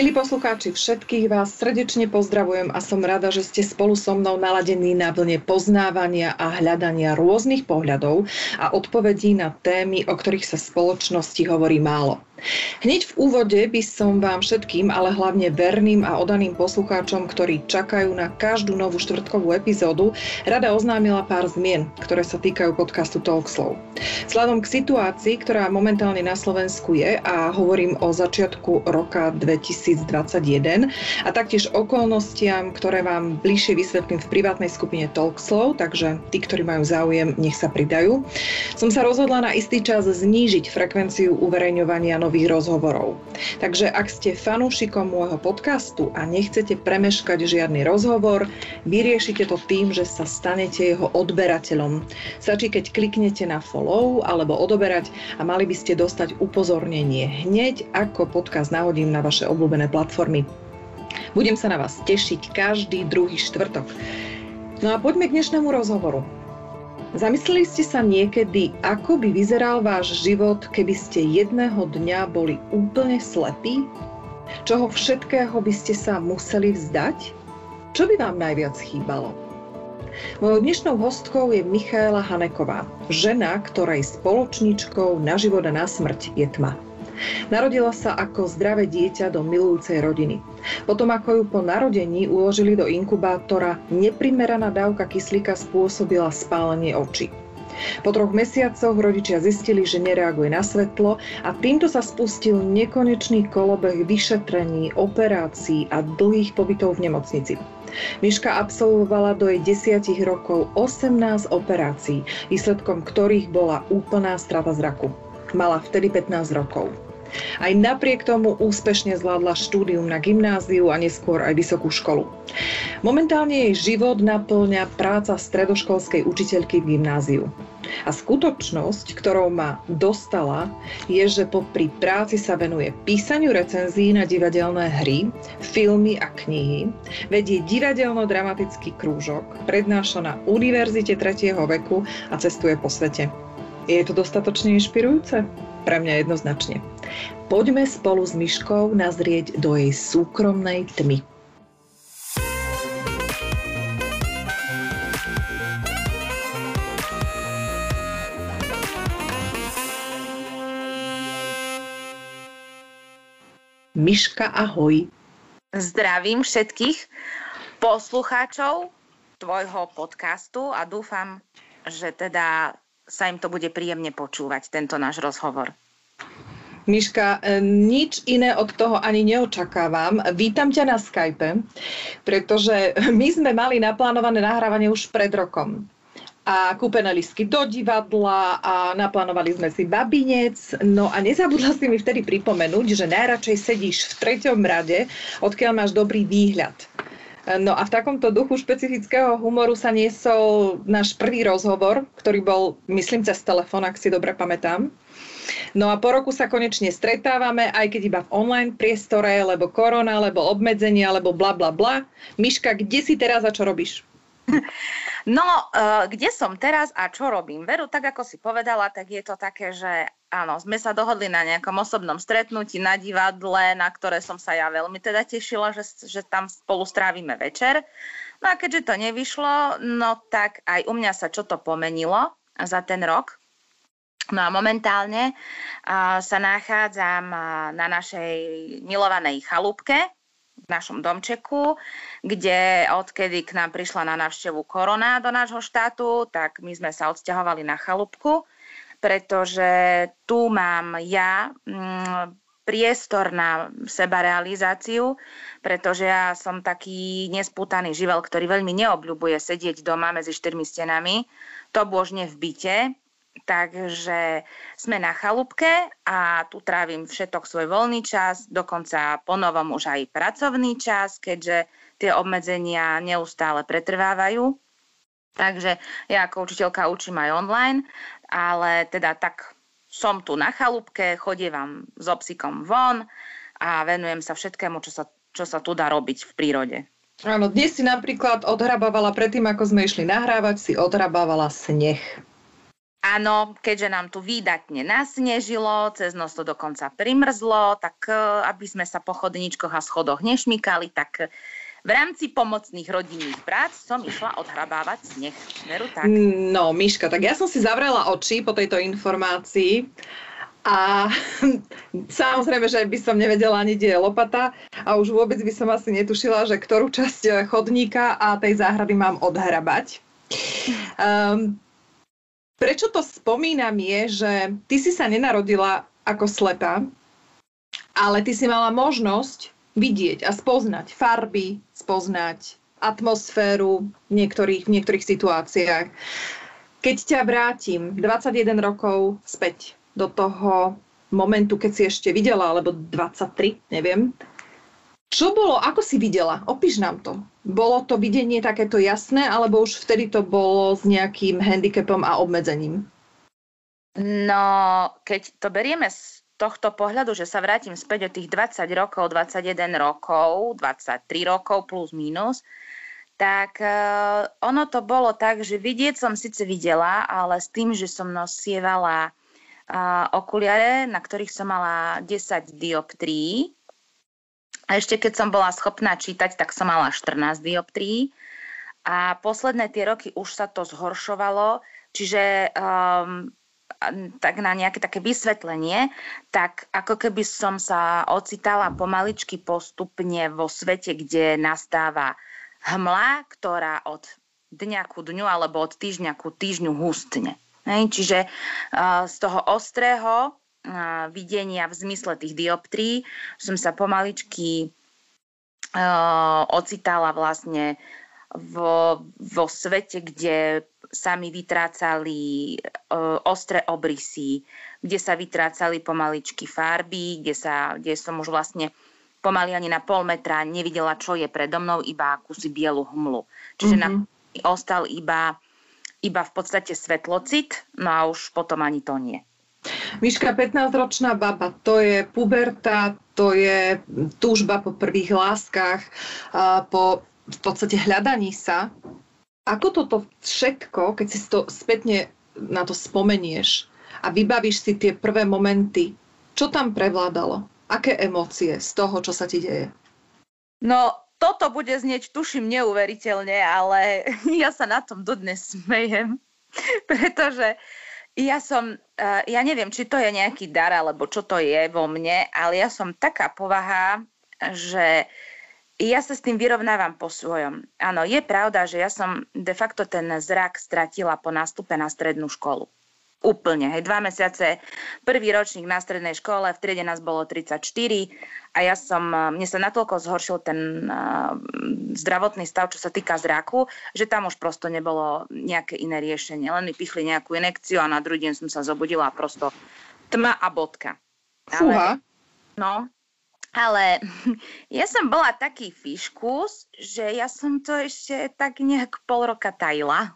Milí poslucháči, všetkých vás srdečne pozdravujem a som rada, že ste spolu so mnou naladení na vlne poznávania a hľadania rôznych pohľadov a odpovedí na témy, o ktorých sa v spoločnosti hovorí málo. Hneď v úvode by som vám všetkým, ale hlavne verným a odaným poslucháčom, ktorí čakajú na každú novú štvrtkovú epizódu, rada oznámila pár zmien, ktoré sa týkajú podcastu Talkslow. Vzhľadom k situácii, ktorá momentálne na Slovensku je a hovorím o začiatku roka 2021 a taktiež okolnostiam, ktoré vám bližšie vysvetlím v privátnej skupine Talkslow, takže tí, ktorí majú záujem, nech sa pridajú, som sa rozhodla na istý čas znížiť frekvenciu uverejňovania nových rozhovorov. Takže ak ste fanúšikom môjho podcastu a nechcete premeškať žiadny rozhovor, vyriešite to tým, že sa stanete jeho odberateľom. Stačí, keď kliknete na follow alebo odoberať a mali by ste dostať upozornenie hneď, ako podcast nahodím na vaše obľúbené platformy. Budem sa na vás tešiť každý druhý štvrtok. No a poďme k dnešnému rozhovoru. Zamysleli ste sa niekedy, ako by vyzeral váš život, keby ste jedného dňa boli úplne slepí? Čoho všetkého by ste sa museli vzdať? Čo by vám najviac chýbalo? Mojou dnešnou hostkou je Michaela Haneková, žena, ktorej spoločničkou na život a na smrť je tma. Narodila sa ako zdravé dieťa do milujúcej rodiny. Potom ako ju po narodení uložili do inkubátora, neprimeraná dávka kyslíka spôsobila spálenie očí. Po troch mesiacoch rodičia zistili, že nereaguje na svetlo a týmto sa spustil nekonečný kolobeh vyšetrení, operácií a dlhých pobytov v nemocnici. Miška absolvovala do jej desiatich rokov 18 operácií, výsledkom ktorých bola úplná strata zraku. Mala vtedy 15 rokov. Aj napriek tomu úspešne zvládla štúdium na gymnáziu a neskôr aj vysokú školu. Momentálne jej život naplňa práca stredoškolskej učiteľky v gymnáziu. A skutočnosť, ktorou ma dostala, je, že popri práci sa venuje písaniu recenzií na divadelné hry, filmy a knihy, vedie divadelno-dramatický krúžok, prednáša na Univerzite 3. veku a cestuje po svete. Je to dostatočne inšpirujúce? Pre mňa jednoznačne. Poďme spolu s Myškou nazrieť do jej súkromnej tmy. Myška, ahoj. Zdravím všetkých poslucháčov tvojho podcastu a dúfam, že teda sa im to bude príjemne počúvať, tento náš rozhovor. Miška, e, nič iné od toho ani neočakávam. Vítam ťa na Skype, pretože my sme mali naplánované nahrávanie už pred rokom a kúpené listky do divadla a naplánovali sme si babinec. No a nezabudla si mi vtedy pripomenúť, že najradšej sedíš v treťom rade, odkiaľ máš dobrý výhľad. No a v takomto duchu špecifického humoru sa niesol náš prvý rozhovor, ktorý bol, myslím, cez telefón, ak si dobre pamätám. No a po roku sa konečne stretávame, aj keď iba v online priestore, lebo korona, lebo obmedzenia, lebo bla bla bla. Miška, kde si teraz a čo robíš? No, uh, kde som teraz a čo robím? Veru, tak ako si povedala, tak je to také, že áno, sme sa dohodli na nejakom osobnom stretnutí na divadle, na ktoré som sa ja veľmi teda tešila, že, že tam spolu strávime večer. No a keďže to nevyšlo, no tak aj u mňa sa čo to pomenilo za ten rok. No a momentálne uh, sa nachádzam na našej milovanej chalúbke, v našom domčeku, kde odkedy k nám prišla na návštevu korona do nášho štátu, tak my sme sa odsťahovali na chalúbku, pretože tu mám ja mm, priestor na sebarealizáciu, pretože ja som taký nespútaný živel, ktorý veľmi neobľubuje sedieť doma medzi štyrmi stenami, to božne v byte, Takže sme na chalúbke a tu trávim všetok svoj voľný čas, dokonca ponovom už aj pracovný čas, keďže tie obmedzenia neustále pretrvávajú. Takže ja ako učiteľka učím aj online, ale teda tak som tu na chalúbke, chodievam s obsikom von a venujem sa všetkému, čo sa, čo sa tu dá robiť v prírode. Áno, dnes si napríklad odhrabávala, predtým ako sme išli nahrávať, si odhrabávala sneh. Áno, keďže nám tu výdatne nasnežilo, cez noc to dokonca primrzlo, tak e, aby sme sa po chodničkoch a schodoch nešmykali, tak v rámci pomocných rodinných prác som išla odhrabávať sneh. Veru tak? No, Miška, tak ja som si zavrela oči po tejto informácii a samozrejme, že by som nevedela ani, kde je lopata a už vôbec by som asi netušila, že ktorú časť chodníka a tej záhrady mám odhrabať. Um, prečo to spomínam je, že ty si sa nenarodila ako slepá, ale ty si mala možnosť vidieť a spoznať farby, spoznať atmosféru v niektorých, v niektorých situáciách. Keď ťa vrátim 21 rokov späť do toho momentu, keď si ešte videla, alebo 23, neviem, čo bolo, ako si videla? Opíš nám to. Bolo to videnie takéto jasné, alebo už vtedy to bolo s nejakým handicapom a obmedzením? No, keď to berieme z tohto pohľadu, že sa vrátim späť o tých 20 rokov, 21 rokov, 23 rokov plus minus, tak uh, ono to bolo tak, že vidieť som síce videla, ale s tým, že som nosievala uh, okuliare, na ktorých som mala 10 dioptrií. A ešte keď som bola schopná čítať, tak som mala 14 dioptrií. A posledné tie roky už sa to zhoršovalo, čiže um, tak na nejaké také vysvetlenie, tak ako keby som sa ocitala pomaličky postupne vo svete, kde nastáva hmla, ktorá od dňa ku dňu alebo od týždňa ku týždňu hustne. Hej, čiže uh, z toho ostrého videnia v zmysle tých dioptrí som sa pomaličky uh, ocitala vlastne vo, vo svete, kde sa mi vytrácali uh, ostré obrysy, kde sa vytrácali pomaličky farby, kde, sa, kde som už vlastne pomaly ani na pol metra nevidela, čo je predo mnou, iba akúsi bielu hmlu. Čiže mm-hmm. na ostal iba, iba v podstate svetlocit, no a už potom ani to nie. Miška, 15-ročná baba, to je puberta, to je túžba po prvých láskach, po v podstate hľadaní sa. Ako toto všetko, keď si to spätne na to spomenieš a vybavíš si tie prvé momenty, čo tam prevládalo? Aké emócie z toho, čo sa ti deje? No, toto bude znieť, tuším, neuveriteľne, ale ja sa na tom dodnes smejem, pretože ja som, eh, ja neviem, či to je nejaký dar, alebo čo to je vo mne, ale ja som taká povaha, že ja sa s tým vyrovnávam po svojom. Áno, je pravda, že ja som de facto ten zrak stratila po nástupe na strednú školu. Úplne, hej, dva mesiace, prvý ročník na strednej škole, v triede nás bolo 34 a ja som, mne sa natoľko zhoršil ten uh, zdravotný stav, čo sa týka zraku, že tam už prosto nebolo nejaké iné riešenie. Len mi pichli nejakú inekciu a na druhý deň som sa zobudila a prosto tma a bodka. Ale, no, ale ja som bola taký fiškus, že ja som to ešte tak nejak pol roka tajila.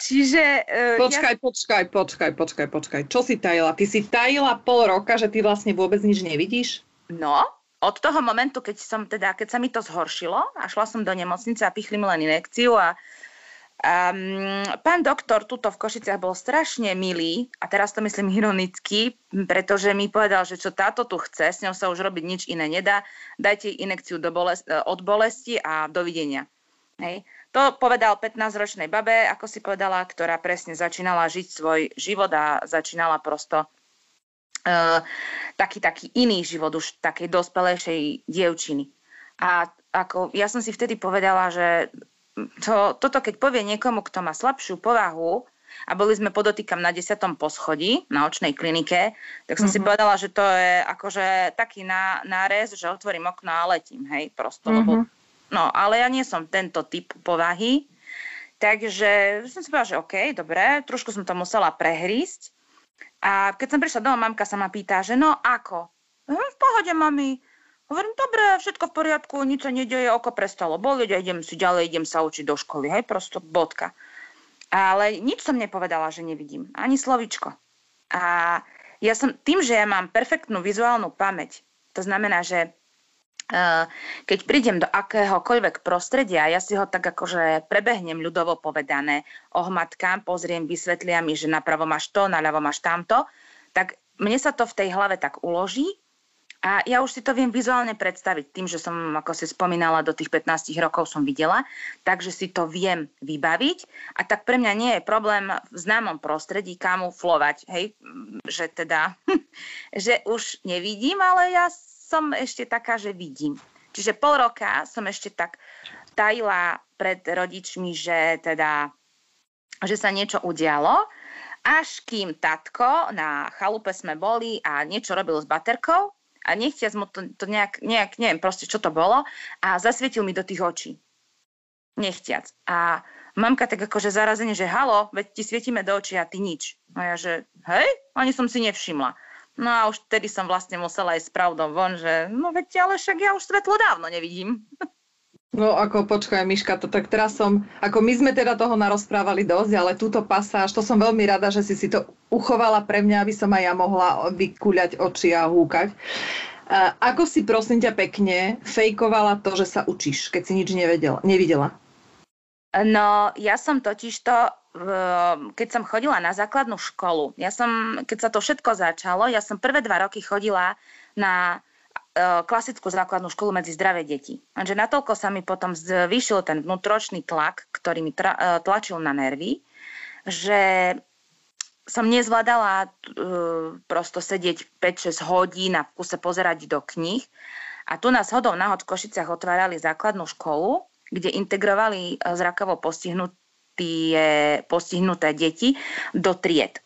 Čiže... Uh, počkaj, ja... počkaj, počkaj, počkaj, počkaj. Čo si tajila? Ty si tajila pol roka, že ty vlastne vôbec nič nevidíš? No, od toho momentu, keď som teda, keď sa mi to zhoršilo a šla som do nemocnice a pichli mi len inekciu a Um, pán doktor tuto v Košiciach bol strašne milý, a teraz to myslím ironicky, pretože mi povedal, že čo táto tu chce, s ňou sa už robiť nič iné nedá, dajte jej inekciu do bolesti, od bolesti a dovidenia. Hej. To povedal 15-ročnej babe, ako si povedala, ktorá presne začínala žiť svoj život a začínala prosto uh, taký, taký iný život už takej dospelejšej dievčiny. A ako, ja som si vtedy povedala, že to, toto keď povie niekomu, kto má slabšiu povahu, a boli sme podotýkam na 10. poschodí na očnej klinike, tak som mm-hmm. si mhm. povedala, že to je akože taký ná, nárez, že otvorím okno a letím, hej, prosto, mm-hmm. lebo, no, ale ja nie som tento typ povahy, takže som si povedala, že OK, dobre, trošku som to musela prehrísť a keď som prišla domov, mamka sa ma pýta, že no ako? Hm, v pohode, mami, Hovorím, dobre, všetko v poriadku, nič sa nedeje, oko prestalo bolieť a idem si ďalej, idem sa učiť do školy, hej, prosto bodka. Ale nič som nepovedala, že nevidím, ani slovičko. A ja som, tým, že ja mám perfektnú vizuálnu pamäť, to znamená, že keď prídem do akéhokoľvek prostredia, ja si ho tak akože prebehnem ľudovo povedané, ohmatkám, pozriem, vysvetlia mi, že napravo máš to, naľavo máš tamto, tak mne sa to v tej hlave tak uloží a ja už si to viem vizuálne predstaviť tým, že som, ako si spomínala, do tých 15 rokov som videla, takže si to viem vybaviť. A tak pre mňa nie je problém v známom prostredí kamuflovať, hej, že teda, že už nevidím, ale ja som ešte taká, že vidím. Čiže pol roka som ešte tak tajila pred rodičmi, že teda, že sa niečo udialo, až kým tatko na chalupe sme boli a niečo robil s baterkou a nechtiac mu to, to nejak, nejak, neviem proste, čo to bolo a zasvietil mi do tých očí. Nechtiac. A mamka tak akože zarazenie, že halo, veď ti svietime do očí a ty nič. A ja, že hej, ani som si nevšimla. No a už vtedy som vlastne musela aj s pravdou von, že no veď ale však ja už svetlo dávno nevidím. No ako počkaj, Miška, to tak teraz som, ako my sme teda toho narozprávali dosť, ale túto pasáž, to som veľmi rada, že si si to uchovala pre mňa, aby som aj ja mohla vykuľať oči a húkať. A ako si prosím ťa pekne fejkovala to, že sa učíš, keď si nič nevedela, nevidela? No, ja som totiž to, keď som chodila na základnú školu, ja som, keď sa to všetko začalo, ja som prvé dva roky chodila na E, klasickú základnú školu medzi zdravé deti. Lenže natoľko sa mi potom zvýšil ten vnútročný tlak, ktorý mi e, tlačil na nervy, že som nezvládala uh, prosto sedieť 5-6 hodín a v kuse pozerať do kníh. A tu nás hodou náhod v Košiciach otvárali základnú školu, kde integrovali zrakovo postihnuté, postihnuté deti do tried.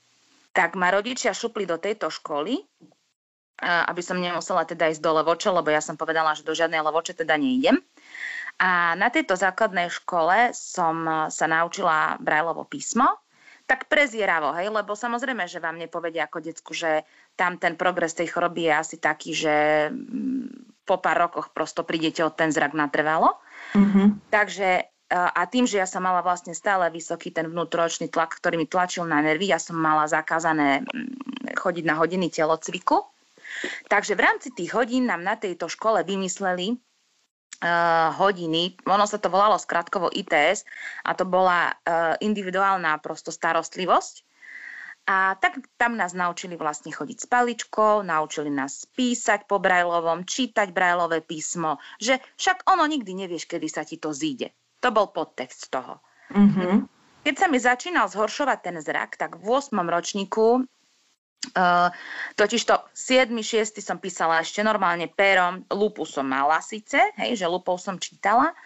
Tak ma rodičia šupli do tejto školy aby som nemusela teda ísť do Levoče, lebo ja som povedala, že do žiadnej Levoče teda neidem. A na tejto základnej škole som sa naučila Brajlovo písmo, tak prezieravo, hej, lebo samozrejme, že vám nepovedia ako decku, že tam ten progres tej choroby je asi taký, že mm, po pár rokoch prosto prídete od ten zrak natrvalo. Mm-hmm. Takže a tým, že ja som mala vlastne stále vysoký ten vnútoročný tlak, ktorý mi tlačil na nervy, ja som mala zakázané mm, chodiť na hodiny telocviku, Takže v rámci tých hodín nám na tejto škole vymysleli Uh, hodiny, ono sa to volalo skratkovo ITS a to bola uh, individuálna prosto starostlivosť. A tak tam nás naučili vlastne chodiť s paličkou, naučili nás písať po Brajlovom, čítať Brajlové písmo, že však ono nikdy nevieš, kedy sa ti to zíde. To bol podtext toho. Mm-hmm. Keď sa mi začínal zhoršovať ten zrak, tak v 8. ročníku Uh, totiž to 7. 6. som písala ešte normálne pérom, lupu som mala síce, hej, že lupou som čítala.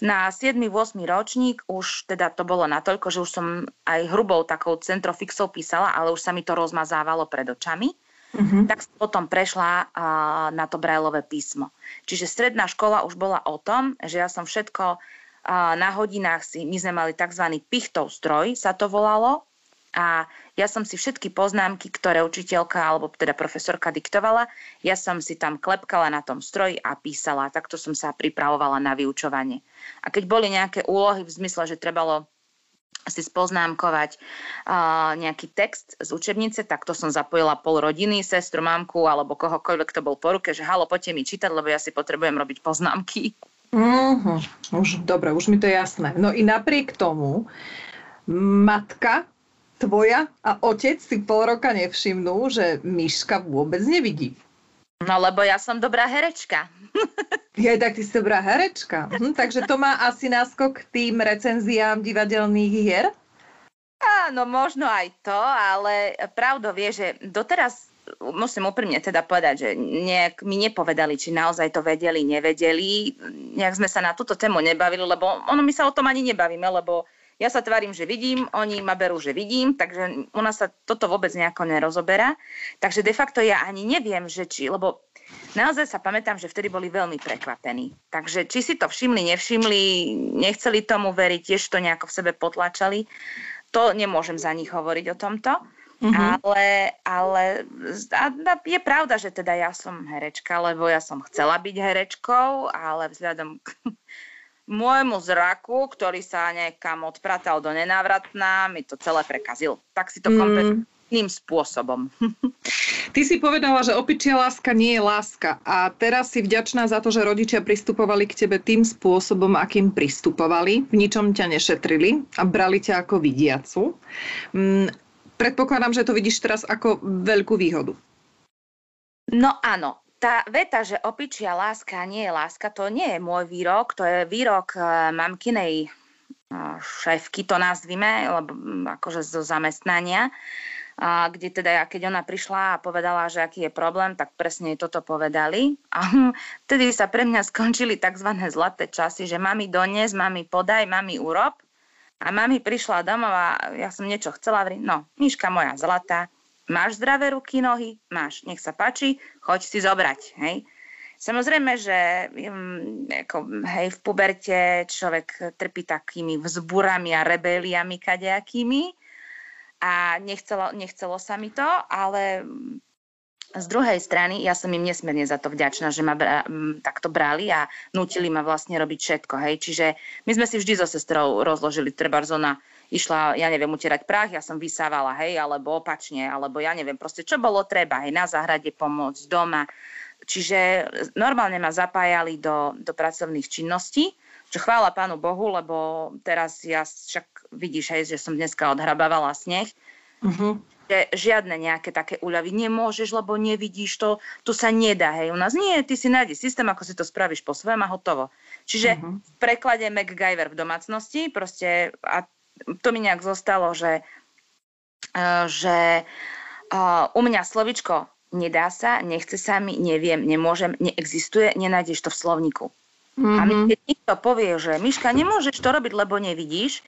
Na 7. 8. ročník už teda to bolo natoľko, že už som aj hrubou takou centrofixou písala, ale už sa mi to rozmazávalo pred očami. Mm-hmm. Tak som potom prešla uh, na to brajlové písmo. Čiže stredná škola už bola o tom, že ja som všetko na hodinách si, my sme mali tzv. pichtov stroj, sa to volalo, a ja som si všetky poznámky, ktoré učiteľka alebo teda profesorka diktovala, ja som si tam klepkala na tom stroji a písala. Takto som sa pripravovala na vyučovanie. A keď boli nejaké úlohy v zmysle, že trebalo si spoznámkovať uh, nejaký text z učebnice, tak to som zapojila pol rodiny, sestru, mamku alebo kohokoľvek to bol po ruke, že halo, poďte mi čítať, lebo ja si potrebujem robiť poznámky. Uh-huh. Už, dobre, už mi to je jasné. No i napriek tomu matka tvoja a otec si pol roka nevšimnú, že Miška vôbec nevidí. No lebo ja som dobrá herečka. Ja, tak ty si dobrá herečka. Hm, takže to má asi náskok tým recenziám divadelných hier? Áno, možno aj to, ale pravdo vie, že doteraz musím úprimne teda povedať, že nejak mi nepovedali, či naozaj to vedeli, nevedeli. Nejak sme sa na túto tému nebavili, lebo ono my sa o tom ani nebavíme, lebo ja sa tvarím, že vidím, oni ma berú, že vidím, takže u nás sa toto vôbec nejako nerozoberá. Takže de facto ja ani neviem, že či, lebo naozaj sa pamätám, že vtedy boli veľmi prekvapení. Takže či si to všimli, nevšimli, nechceli tomu veriť, tiež to nejako v sebe potlačali, to nemôžem za nich hovoriť o tomto. Mm-hmm. Ale, ale je pravda, že teda ja som herečka, lebo ja som chcela byť herečkou, ale vzhľadom k môjmu zraku, ktorý sa niekam odpratal do nenávratná, mi to celé prekazil. Tak si to mm. iným spôsobom. Ty si povedala, že opičia láska nie je láska a teraz si vďačná za to, že rodičia pristupovali k tebe tým spôsobom, akým pristupovali, v ničom ťa nešetrili a brali ťa ako vidiacu. Mm, predpokladám, že to vidíš teraz ako veľkú výhodu. No áno, tá veta, že opičia láska nie je láska, to nie je môj výrok, to je výrok uh, mamkinej uh, šéfky, to nazvime, lebo akože zo zamestnania a kde teda keď ona prišla a povedala, že aký je problém, tak presne toto povedali. A vtedy sa pre mňa skončili tzv. zlaté časy, že mami dones, mami podaj, mami urob. A mami prišla domov a ja som niečo chcela, vrieť. no, Miška moja zlatá, máš zdravé ruky, nohy? Máš, nech sa páči, choď si zobrať, hej. Samozrejme, že um, ako, hej, v puberte človek trpí takými vzburami a rebeliami kadejakými, a nechcelo, nechcelo sa mi to, ale z druhej strany ja som im nesmierne za to vďačná, že ma bra, takto brali a nutili ma vlastne robiť všetko. Hej. Čiže my sme si vždy so sestrou rozložili, treba zona išla, ja neviem, utierať prach, ja som vysávala, hej, alebo opačne, alebo ja neviem, proste čo bolo treba, hej, na záhrade pomôcť, doma. Čiže normálne ma zapájali do, do pracovných činností čo chvála Pánu Bohu, lebo teraz ja však vidíš, hej, že som dneska odhrabávala sneh, uh-huh. Že žiadne nejaké také úľavy nemôžeš, lebo nevidíš to, tu sa nedá, hej, u nás nie, ty si nájdi systém, ako si to spravíš po svojom a hotovo. Čiže uh-huh. v preklade MacGyver v domácnosti, proste, a to mi nejak zostalo, že, uh, že uh, u mňa slovičko nedá sa, nechce sa mi, neviem, nemôžem, neexistuje, nenájdeš to v slovníku. Mm-hmm. A my, keď niekto povie, že Miška, nemôžeš to robiť, lebo nevidíš,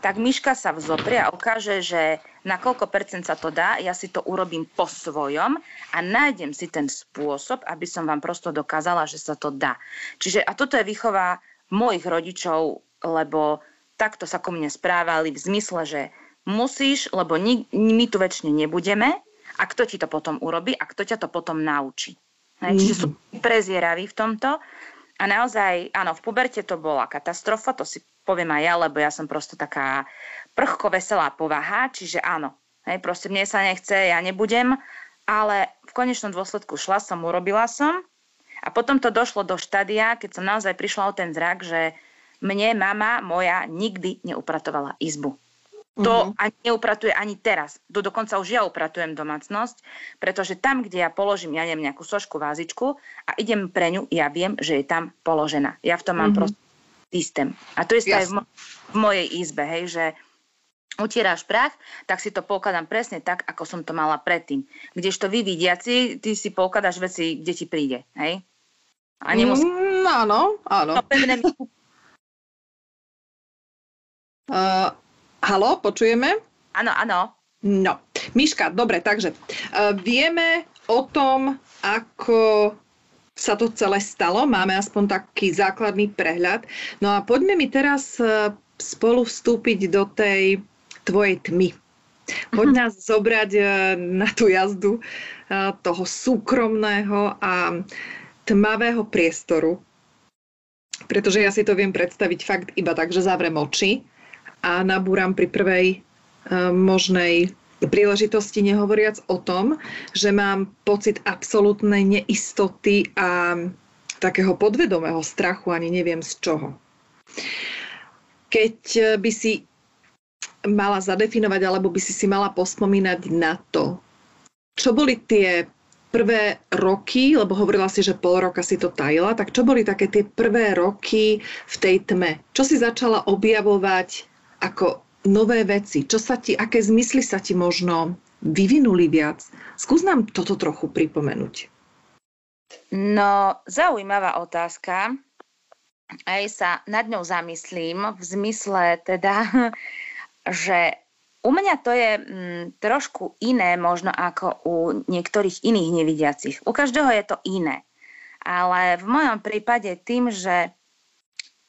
tak Miška sa vzoprie a ukáže, že na koľko percent sa to dá, ja si to urobím po svojom a nájdem si ten spôsob, aby som vám prosto dokázala, že sa to dá. Čiže, a toto je výchova mojich rodičov, lebo takto sa ku mne správali v zmysle, že musíš, lebo my, my tu väčšine nebudeme a kto ti to potom urobí a kto ťa to potom naučí. Mm-hmm. Čiže sú prezieraví v tomto a naozaj, áno, v puberte to bola katastrofa, to si poviem aj ja, lebo ja som prosto taká prchko veselá povaha, čiže áno, hej, proste mne sa nechce, ja nebudem, ale v konečnom dôsledku šla som, urobila som a potom to došlo do štádia, keď som naozaj prišla o ten zrak, že mne mama moja nikdy neupratovala izbu. To uh-huh. ani neupratuje ani teraz. Do, dokonca už ja upratujem domácnosť, pretože tam, kde ja položím, ja neviem, nejakú sošku, vázičku a idem pre ňu, ja viem, že je tam položená. Ja v tom mám uh-huh. proste systém. A to je aj v, mo- v mojej izbe, hej, že utieráš prach, tak si to pokladám presne tak, ako som to mala predtým. Kdežto vy vidiaci, ty si pokladáš veci, kde ti príde, hej? A nemusí... Mm, áno, áno. To pevné... uh, Halo, počujeme? Áno, áno. No, Miška, dobre, takže uh, vieme o tom, ako sa to celé stalo, máme aspoň taký základný prehľad. No a poďme mi teraz uh, spolu vstúpiť do tej tvojej tmy. Poď mhm. nás zobrať uh, na tú jazdu toho súkromného a tmavého priestoru, pretože ja si to viem predstaviť fakt iba tak, že zavrem oči a nabúram pri prvej uh, možnej príležitosti, nehovoriac o tom, že mám pocit absolútnej neistoty a takého podvedomého strachu, ani neviem z čoho. Keď e, by si mala zadefinovať, alebo by si si mala pospomínať na to, čo boli tie prvé roky, lebo hovorila si, že pol roka si to tajila, tak čo boli také tie prvé roky v tej tme? Čo si začala objavovať ako nové veci? Čo sa ti, aké zmysly sa ti možno vyvinuli viac? Skús nám toto trochu pripomenúť. No, zaujímavá otázka. Aj sa nad ňou zamyslím v zmysle teda, že u mňa to je mm, trošku iné možno ako u niektorých iných nevidiacich. U každého je to iné. Ale v mojom prípade tým, že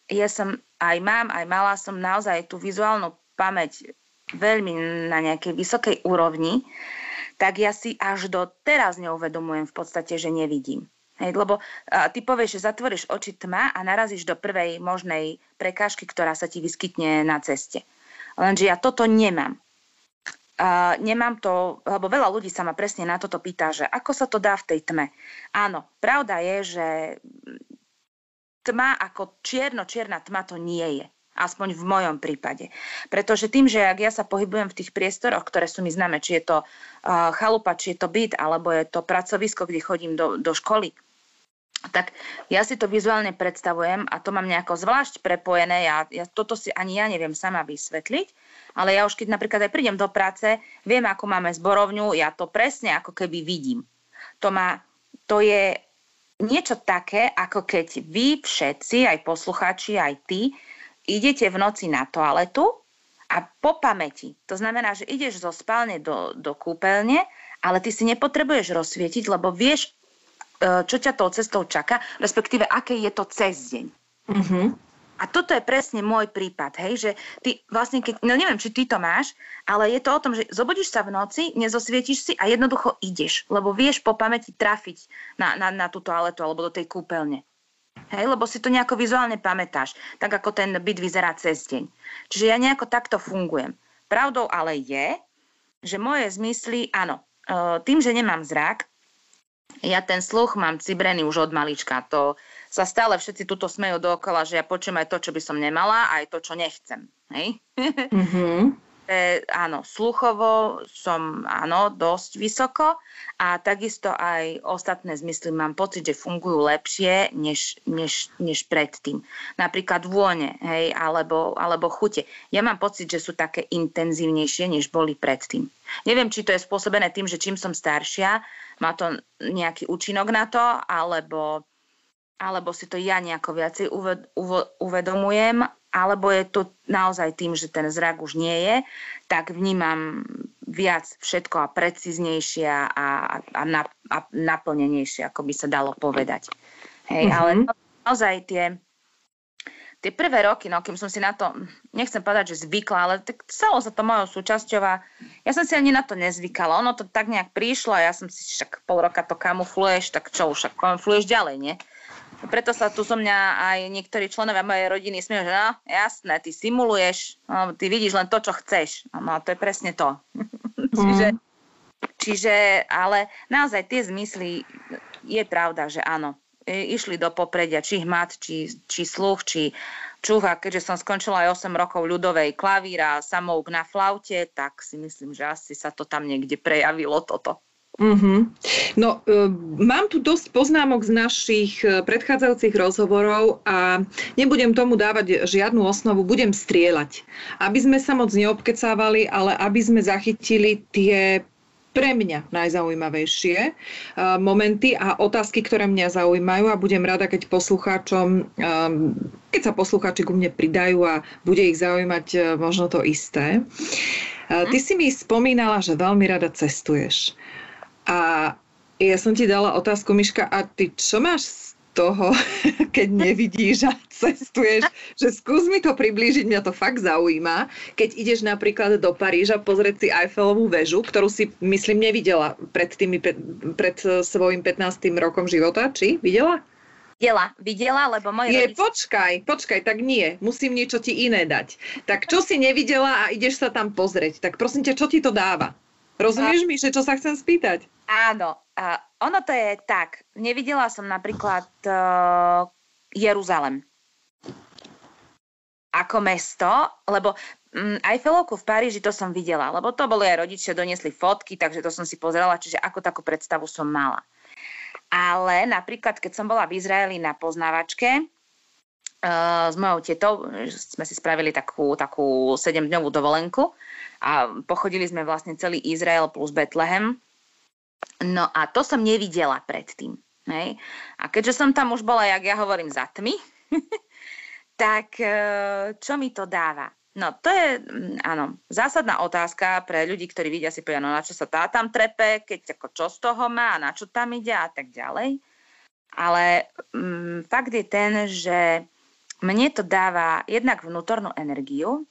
ja som aj mám, aj mala som naozaj tú vizuálnu pamäť veľmi na nejakej vysokej úrovni, tak ja si až do teraz neuvedomujem v podstate, že nevidím. Hej, lebo a, ty povieš, že zatvoríš oči tma a narazíš do prvej možnej prekážky, ktorá sa ti vyskytne na ceste. Lenže ja toto nemám. Uh, nemám to, lebo veľa ľudí sa ma presne na toto pýta, že ako sa to dá v tej tme. Áno, pravda je, že tma ako čierno-čierna tma to nie je. Aspoň v mojom prípade. Pretože tým, že ak ja sa pohybujem v tých priestoroch, ktoré sú mi známe, či je to uh, chalupa, či je to byt, alebo je to pracovisko, kde chodím do, do školy, tak ja si to vizuálne predstavujem a to mám nejako zvlášť prepojené. Ja, ja toto si ani ja neviem sama vysvetliť, ale ja už keď napríklad aj prídem do práce, viem, ako máme zborovňu, ja to presne ako keby vidím. To, má, to je niečo také, ako keď vy všetci, aj poslucháči, aj ty, idete v noci na toaletu a po pamäti. To znamená, že ideš zo spálne do, do kúpeľne, ale ty si nepotrebuješ rozsvietiť, lebo vieš, E, čo ťa tou cestou čaká, respektíve aké je to cez deň. Uh-huh. A toto je presne môj prípad, hej, že ty vlastne, keď, no neviem, či ty to máš, ale je to o tom, že zobudíš sa v noci, nezosvietiš si a jednoducho ideš, lebo vieš po pamäti trafiť na, na, na tú toaletu alebo do tej kúpeľne. Hej, lebo si to nejako vizuálne pamätáš, tak ako ten byt vyzerá cez deň. Čiže ja nejako takto fungujem. Pravdou ale je, že moje zmysly, áno, e, tým, že nemám zrak, ja ten sluch mám cibrený už od malička. To sa stále všetci tuto smejú dookola, že ja počujem aj to, čo by som nemala, aj to, čo nechcem. Hej? Mm-hmm. E, áno, sluchovo som áno, dosť vysoko a takisto aj ostatné zmysly mám pocit, že fungujú lepšie než, než, než predtým. Napríklad vône, hej, alebo, alebo chute. Ja mám pocit, že sú také intenzívnejšie, než boli predtým. Neviem, či to je spôsobené tým, že čím som staršia, má to nejaký účinok na to, alebo, alebo si to ja nejako viacej uved, uvedomujem, alebo je to naozaj tým, že ten zrak už nie je, tak vnímam viac všetko a precíznejšie a, a, na, a naplnenejšie, ako by sa dalo povedať. Hej, mm-hmm. ale naozaj tie, tie prvé roky, no kým som si na to, nechcem povedať, že zvykla, ale tak stalo sa to mojou súčasťou a ja som si ani na to nezvykala. Ono to tak nejak prišlo a ja som si však pol roka to kamufluješ, tak čo už, kamufluješ ďalej, nie? Preto sa tu so mňa aj niektorí členovia mojej rodiny smejú, že no, jasné, ty simuluješ, no, ty vidíš len to, čo chceš. No, no to je presne to. Mm. čiže, čiže, ale naozaj tie zmysly, je pravda, že áno, išli do popredia, či hmat, či, či sluch, či čucha. Keďže som skončila aj 8 rokov ľudovej klavíra samouk na flaute, tak si myslím, že asi sa to tam niekde prejavilo toto. Mm-hmm. No, e, mám tu dosť poznámok z našich e, predchádzajúcich rozhovorov a nebudem tomu dávať žiadnu osnovu, budem strieľať. Aby sme sa moc neobkecávali, ale aby sme zachytili tie pre mňa najzaujímavejšie uh, momenty a otázky, ktoré mňa zaujímajú a budem rada, keď poslucháčom, um, keď sa poslucháči ku mne pridajú a bude ich zaujímať uh, možno to isté. Uh, ty si mi spomínala, že veľmi rada cestuješ. A ja som ti dala otázku, Miška, a ty čo máš toho, keď nevidíš a cestuješ, že skús mi to priblížiť, mňa to fakt zaujíma. Keď ideš napríklad do Paríža pozrieť si Eiffelovú väžu, ktorú si, myslím, nevidela pred, tými, pred svojim 15. rokom života, či videla? Videla, videla, lebo moje Je, rodice... počkaj, počkaj, tak nie, musím niečo ti iné dať. Tak čo si nevidela a ideš sa tam pozrieť, tak prosím ťa, čo ti to dáva? Rozumieš a... mi, že čo sa chcem spýtať? Áno, a ono to je tak. Nevidela som napríklad uh, Jeruzalem ako mesto, lebo um, Eiffelovku v Paríži to som videla, lebo to boli aj rodičia, doniesli fotky, takže to som si pozerala, čiže ako takú predstavu som mala. Ale napríklad, keď som bola v Izraeli na poznávačke, Uh, s mojou tetou sme si spravili takú, takú 7-dňovú dovolenku a pochodili sme vlastne celý Izrael plus Betlehem No a to som nevidela predtým. Hej? A keďže som tam už bola, jak ja hovorím, za tmy, tak e, čo mi to dáva? No to je, mm, áno, zásadná otázka pre ľudí, ktorí vidia si povedia, no na čo sa tá tam trepe, keď ako čo z toho má, na čo tam ide a tak ďalej. Ale mm, fakt je ten, že mne to dáva jednak vnútornú energiu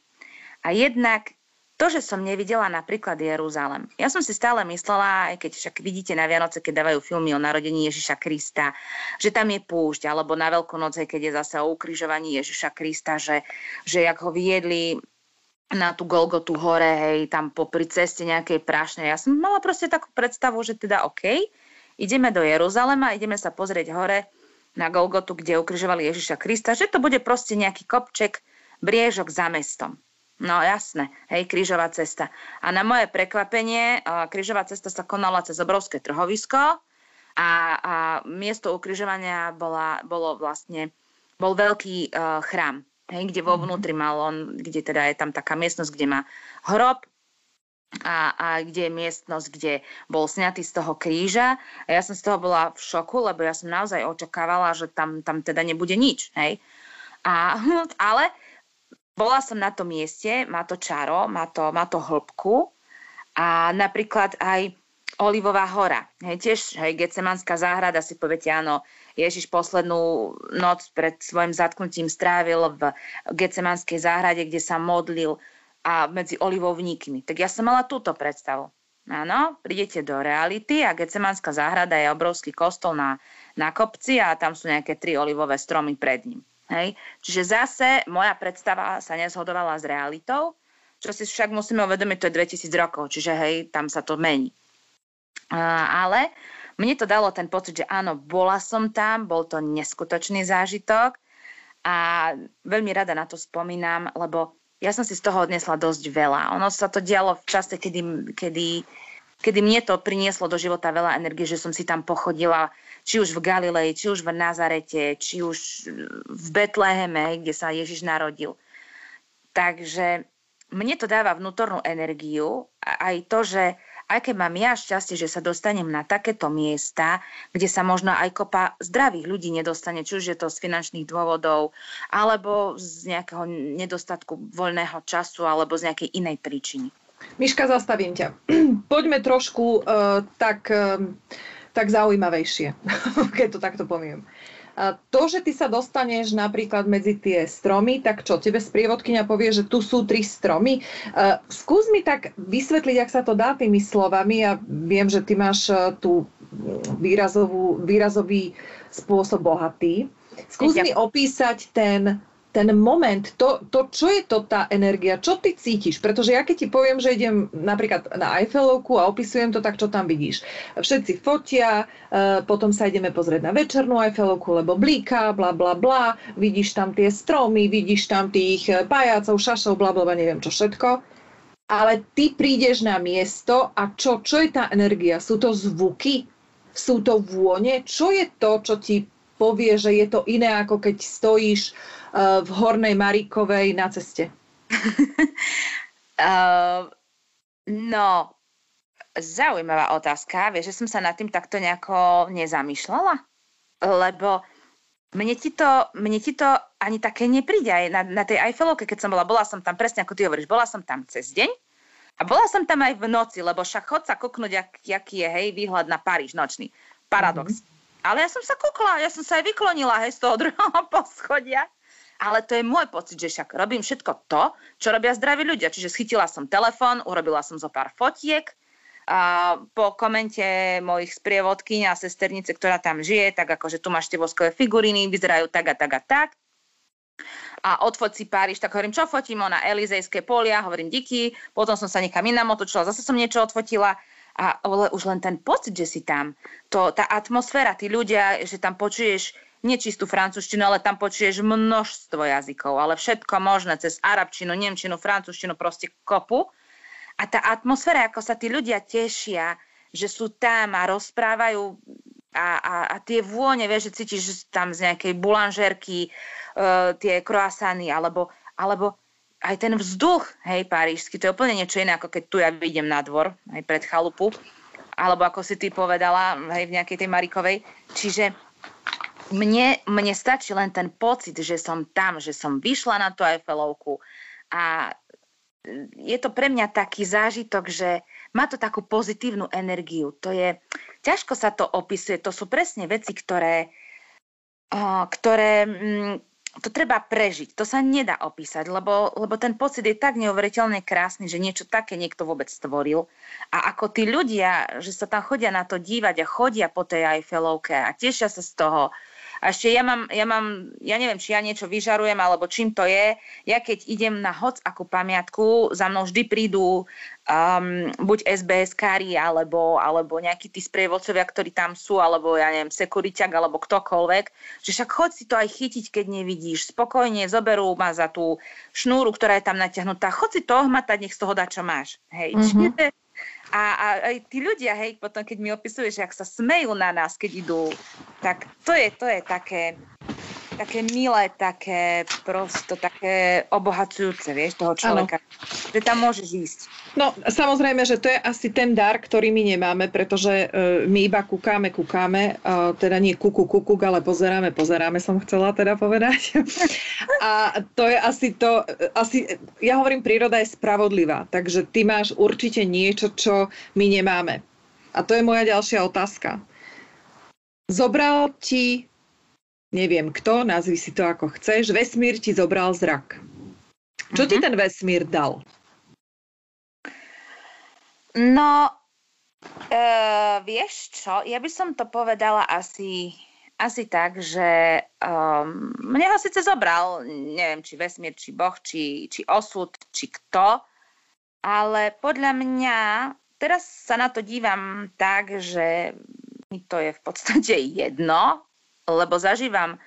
a jednak to, že som nevidela napríklad Jeruzalem. Ja som si stále myslela, aj keď však vidíte na Vianoce, keď dávajú filmy o narodení Ježiša Krista, že tam je púšť, alebo na Veľkú noc, keď je zase o ukrižovaní Ježiša Krista, že, že jak ho viedli na tú Golgotu hore, hej, tam popri ceste nejakej prašnej. Ja som mala proste takú predstavu, že teda OK, ideme do Jeruzalema, ideme sa pozrieť hore na Golgotu, kde ukrižovali Ježiša Krista, že to bude proste nejaký kopček, briežok za mestom. No jasné, hej, krížová cesta. A na moje prekvapenie, krížová cesta sa konala cez obrovské trhovisko a, a miesto ukrižovania bola, bolo vlastne, bol veľký uh, chrám, hej, kde vo mhm. vnútri mal on, kde teda je tam taká miestnosť, kde má hrob a, a kde je miestnosť, kde bol sňatý z toho kríža. A ja som z toho bola v šoku, lebo ja som naozaj očakávala, že tam, tam teda nebude nič, hej. A, ale bola som na tom mieste, má to čaro, má to, má to hĺbku a napríklad aj Olivová hora. Hej, tiež hej, Gecemanská záhrada si poviete, áno, Ježiš poslednú noc pred svojim zatknutím strávil v Gecemanskej záhrade, kde sa modlil a medzi olivovníkmi. Tak ja som mala túto predstavu. Áno, prídete do reality a Gecemanská záhrada je obrovský kostol na, na kopci a tam sú nejaké tri olivové stromy pred ním. Hej? Čiže zase moja predstava sa nezhodovala s realitou, čo si však musíme uvedomiť, to je 2000 rokov, čiže hej, tam sa to mení. Uh, ale mne to dalo ten pocit, že áno, bola som tam, bol to neskutočný zážitok a veľmi rada na to spomínam, lebo ja som si z toho odnesla dosť veľa. Ono sa to dialo v čase, kedy, kedy, kedy mne to prinieslo do života veľa energie, že som si tam pochodila či už v Galilei, či už v Nazarete, či už v Betleheme, kde sa Ježiš narodil. Takže mne to dáva vnútornú energiu aj to, že aj keď mám ja šťastie, že sa dostanem na takéto miesta, kde sa možno aj kopa zdravých ľudí nedostane, či už je to z finančných dôvodov, alebo z nejakého nedostatku voľného času, alebo z nejakej inej príčiny. Miška, zastavím ťa. Poďme trošku uh, tak uh, tak zaujímavejšie, keď to takto poviem. A to, že ty sa dostaneš napríklad medzi tie stromy, tak čo, tebe sprievodkynia povie, že tu sú tri stromy. Uh, skús mi tak vysvetliť, ak sa to dá tými slovami. Ja viem, že ty máš uh, tú výrazovú, výrazový spôsob bohatý. Skús mi opísať ten ten moment, to, to, čo je to tá energia, čo ty cítiš? Pretože ja keď ti poviem, že idem napríklad na Eiffelovku a opisujem to, tak čo tam vidíš? Všetci fotia, e, potom sa ideme pozrieť na večernú Eiffelovku, lebo blíka, bla bla bla, vidíš tam tie stromy, vidíš tam tých e, pajácov, šašov, bla bla, neviem čo všetko. Ale ty prídeš na miesto a čo, čo je tá energia? Sú to zvuky? Sú to vône? Čo je to, čo ti povie, že je to iné, ako keď stojíš v Hornej Maríkovej na ceste? uh, no, zaujímavá otázka. Vieš, že som sa nad tým takto nejako nezamýšľala? Lebo mne ti to, mne ti to ani také nepríde. Aj na, na tej Eiffelovke, keď som bola, bola som tam presne ako ty hovoríš, bola som tam cez deň a bola som tam aj v noci, lebo však chod sa kúknuť, ak, aký je hej, výhľad na Paríž nočný. Paradox. Mm-hmm. Ale ja som sa kúkla, ja som sa aj vyklonila hej, z toho druhého poschodia ale to je môj pocit, že však robím všetko to, čo robia zdraví ľudia. Čiže schytila som telefón, urobila som zo pár fotiek, a po komente mojich sprievodkyň a sesternice, ktorá tam žije, tak akože tu máš tie voskové figuriny, vyzerajú tak a tak a tak. A odfoť si Páriž, tak hovorím, čo fotím na Elizejské polia, hovorím díky, potom som sa niekam inám otočila, zase som niečo odfotila a už len ten pocit, že si tam, to, tá atmosféra, tí ľudia, že tam počuješ nečistú francúzštinu, ale tam počuješ množstvo jazykov, ale všetko možné cez arabčinu, nemčinu, francúzštinu, proste kopu. A tá atmosféra, ako sa tí ľudia tešia, že sú tam a rozprávajú a, a, a tie vône, vieš, že cítiš tam z nejakej bulanžerky uh, tie croissany, alebo, alebo aj ten vzduch, hej, parížsky, to je úplne niečo iné, ako keď tu ja vidím na dvor, aj pred chalupu, alebo ako si ty povedala, hej, v nejakej tej Marikovej. Čiže mne, mne stačí len ten pocit, že som tam, že som vyšla na tú Eiffelovku a je to pre mňa taký zážitok, že má to takú pozitívnu energiu. To je, ťažko sa to opisuje, to sú presne veci, ktoré, ktoré mm, to treba prežiť. To sa nedá opísať, lebo, lebo ten pocit je tak neuveriteľne krásny, že niečo také niekto vôbec stvoril. A ako tí ľudia, že sa tam chodia na to dívať a chodia po tej Eiffelovke a tešia sa z toho, A ešte ja mám, ja mám, ja neviem, či ja niečo vyžarujem, alebo čím to je. Ja keď idem na hoc akú pamiatku, za mnou vždy prídu um, buď SBS kári, alebo, alebo nejakí tí sprievodcovia, ktorí tam sú, alebo ja neviem, sekuriťak, alebo ktokoľvek, že však chod si to aj chytiť, keď nevidíš. Spokojne zoberú ma za tú šnúru, ktorá je tam natiahnutá. Chod si to ohmatať, nech z toho dá, čo máš. Hej. Mm-hmm. Čiže a, a aj tí ľudia, hej, potom keď mi opisuješ, ak sa smejú na nás, keď idú, tak to je, to je také, také milé, také prosto, také obohacujúce, vieš, toho človeka. Ano. Že tam môžeš ísť. No, samozrejme, že to je asi ten dar, ktorý my nemáme, pretože uh, my iba kúkáme, kúkáme, uh, teda nie kuku, kukuk, ale pozeráme, pozeráme, som chcela teda povedať. A to je asi to, asi, ja hovorím, príroda je spravodlivá, takže ty máš určite niečo, čo my nemáme. A to je moja ďalšia otázka. Zobral ti neviem kto, nazvi si to ako chceš, vesmír ti zobral zrak. Čo uh-huh. ti mhm. ten vesmír dal? No, uh, vieš čo, ja by som to povedala asi, asi tak, že um, mne ho síce zobral, neviem, či vesmír, či boh, či, či osud, či kto, ale podľa mňa, teraz sa na to dívam tak, že mi to je v podstate jedno, lebo zažívam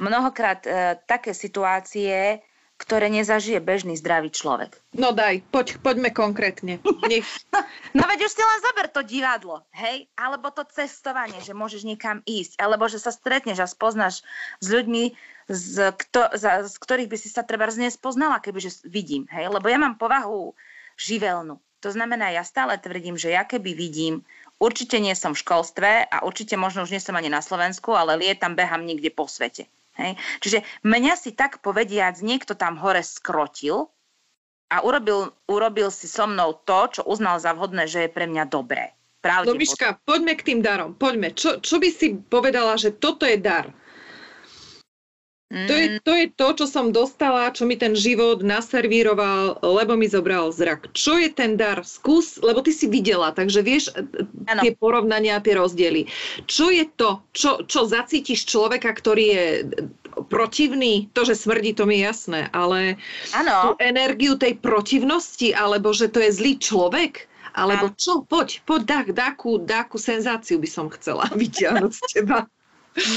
mnohokrát e, také situácie, ktoré nezažije bežný zdravý človek. No daj, poď, poďme konkrétne. Nech... no, no veď už si len zober to divadlo, hej? Alebo to cestovanie, že môžeš niekam ísť, alebo že sa stretneš a spoznáš s ľuďmi, z, kto, za, z ktorých by si sa treba nespoznala, kebyže vidím, hej? Lebo ja mám povahu živelnú. To znamená, ja stále tvrdím, že ja keby vidím, určite nie som v školstve a určite možno už nie som ani na Slovensku, ale lietam, behám niekde po svete. Hej. Čiže mňa si tak povediac niekto tam hore skrotil a urobil, urobil si so mnou to, čo uznal za vhodné, že je pre mňa dobré. Miška, poďme k tým darom. Poďme. Čo, čo by si povedala, že toto je dar? To je, mm. to je to, čo som dostala, čo mi ten život naservíroval, lebo mi zobral zrak. Čo je ten dar? Skús, lebo ty si videla, takže vieš ano. tie porovnania, tie rozdiely. Čo je to, čo, čo zacítiš človeka, ktorý je protivný? To, že smrdí, to mi je jasné, ale ano. tú energiu tej protivnosti, alebo že to je zlý človek, alebo čo? Poď, poď, dá, dáku, dáku senzáciu by som chcela vyťahnuť z teba.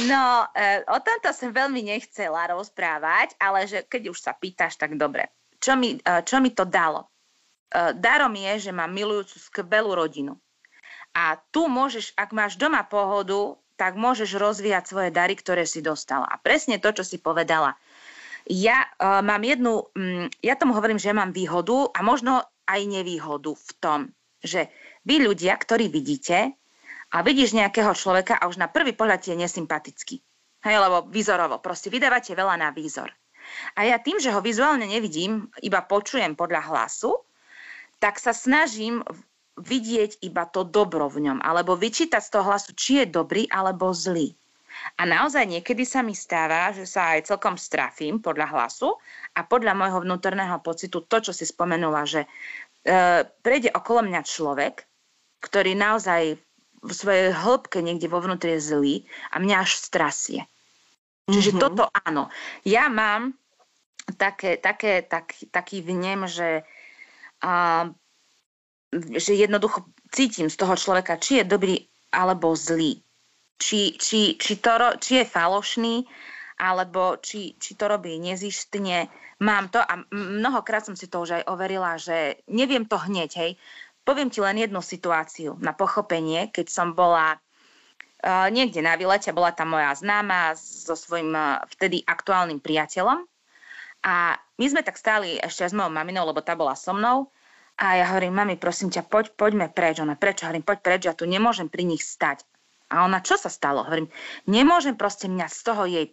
No, e, o tomto som veľmi nechcela rozprávať, ale že keď už sa pýtaš, tak dobre. Čo mi, e, čo mi to dalo? E, darom je, že mám milujúcu skvelú rodinu. A tu môžeš, ak máš doma pohodu, tak môžeš rozvíjať svoje dary, ktoré si dostala. A presne to, čo si povedala. Ja uh, mám jednu, um, ja tomu hovorím, že mám výhodu a možno aj nevýhodu v tom, že vy ľudia, ktorí vidíte, a vidíš nejakého človeka a už na prvý pohľad je nesympatický. Hej, lebo výzorovo, proste vydávate veľa na výzor. A ja tým, že ho vizuálne nevidím, iba počujem podľa hlasu, tak sa snažím vidieť iba to dobro v ňom, alebo vyčítať z toho hlasu, či je dobrý alebo zlý. A naozaj niekedy sa mi stáva, že sa aj celkom strafím podľa hlasu a podľa môjho vnútorného pocitu to, čo si spomenula, že e, prejde okolo mňa človek, ktorý naozaj v svojej hĺbke niekde vo vnútri je zlý a mňa až strasie. Čiže mm-hmm. toto áno. Ja mám také, také, tak, taký vnem, že, a, že jednoducho cítim z toho človeka, či je dobrý alebo zlý. Či, či, či, to, či je falošný, alebo či, či to robí nezištne. Mám to a mnohokrát som si to už aj overila, že neviem to hneď, hej. Poviem ti len jednu situáciu na pochopenie, keď som bola uh, niekde na výlete, bola tam moja známa so svojím uh, vtedy aktuálnym priateľom a my sme tak stáli ešte s mojou maminou, lebo tá bola so mnou a ja hovorím, mami, prosím ťa, poď, poďme preč. Ona, prečo? Hovorím, poď preč, ja tu nemôžem pri nich stať. A ona, čo sa stalo? Hovorím, nemôžem proste mňa z toho jej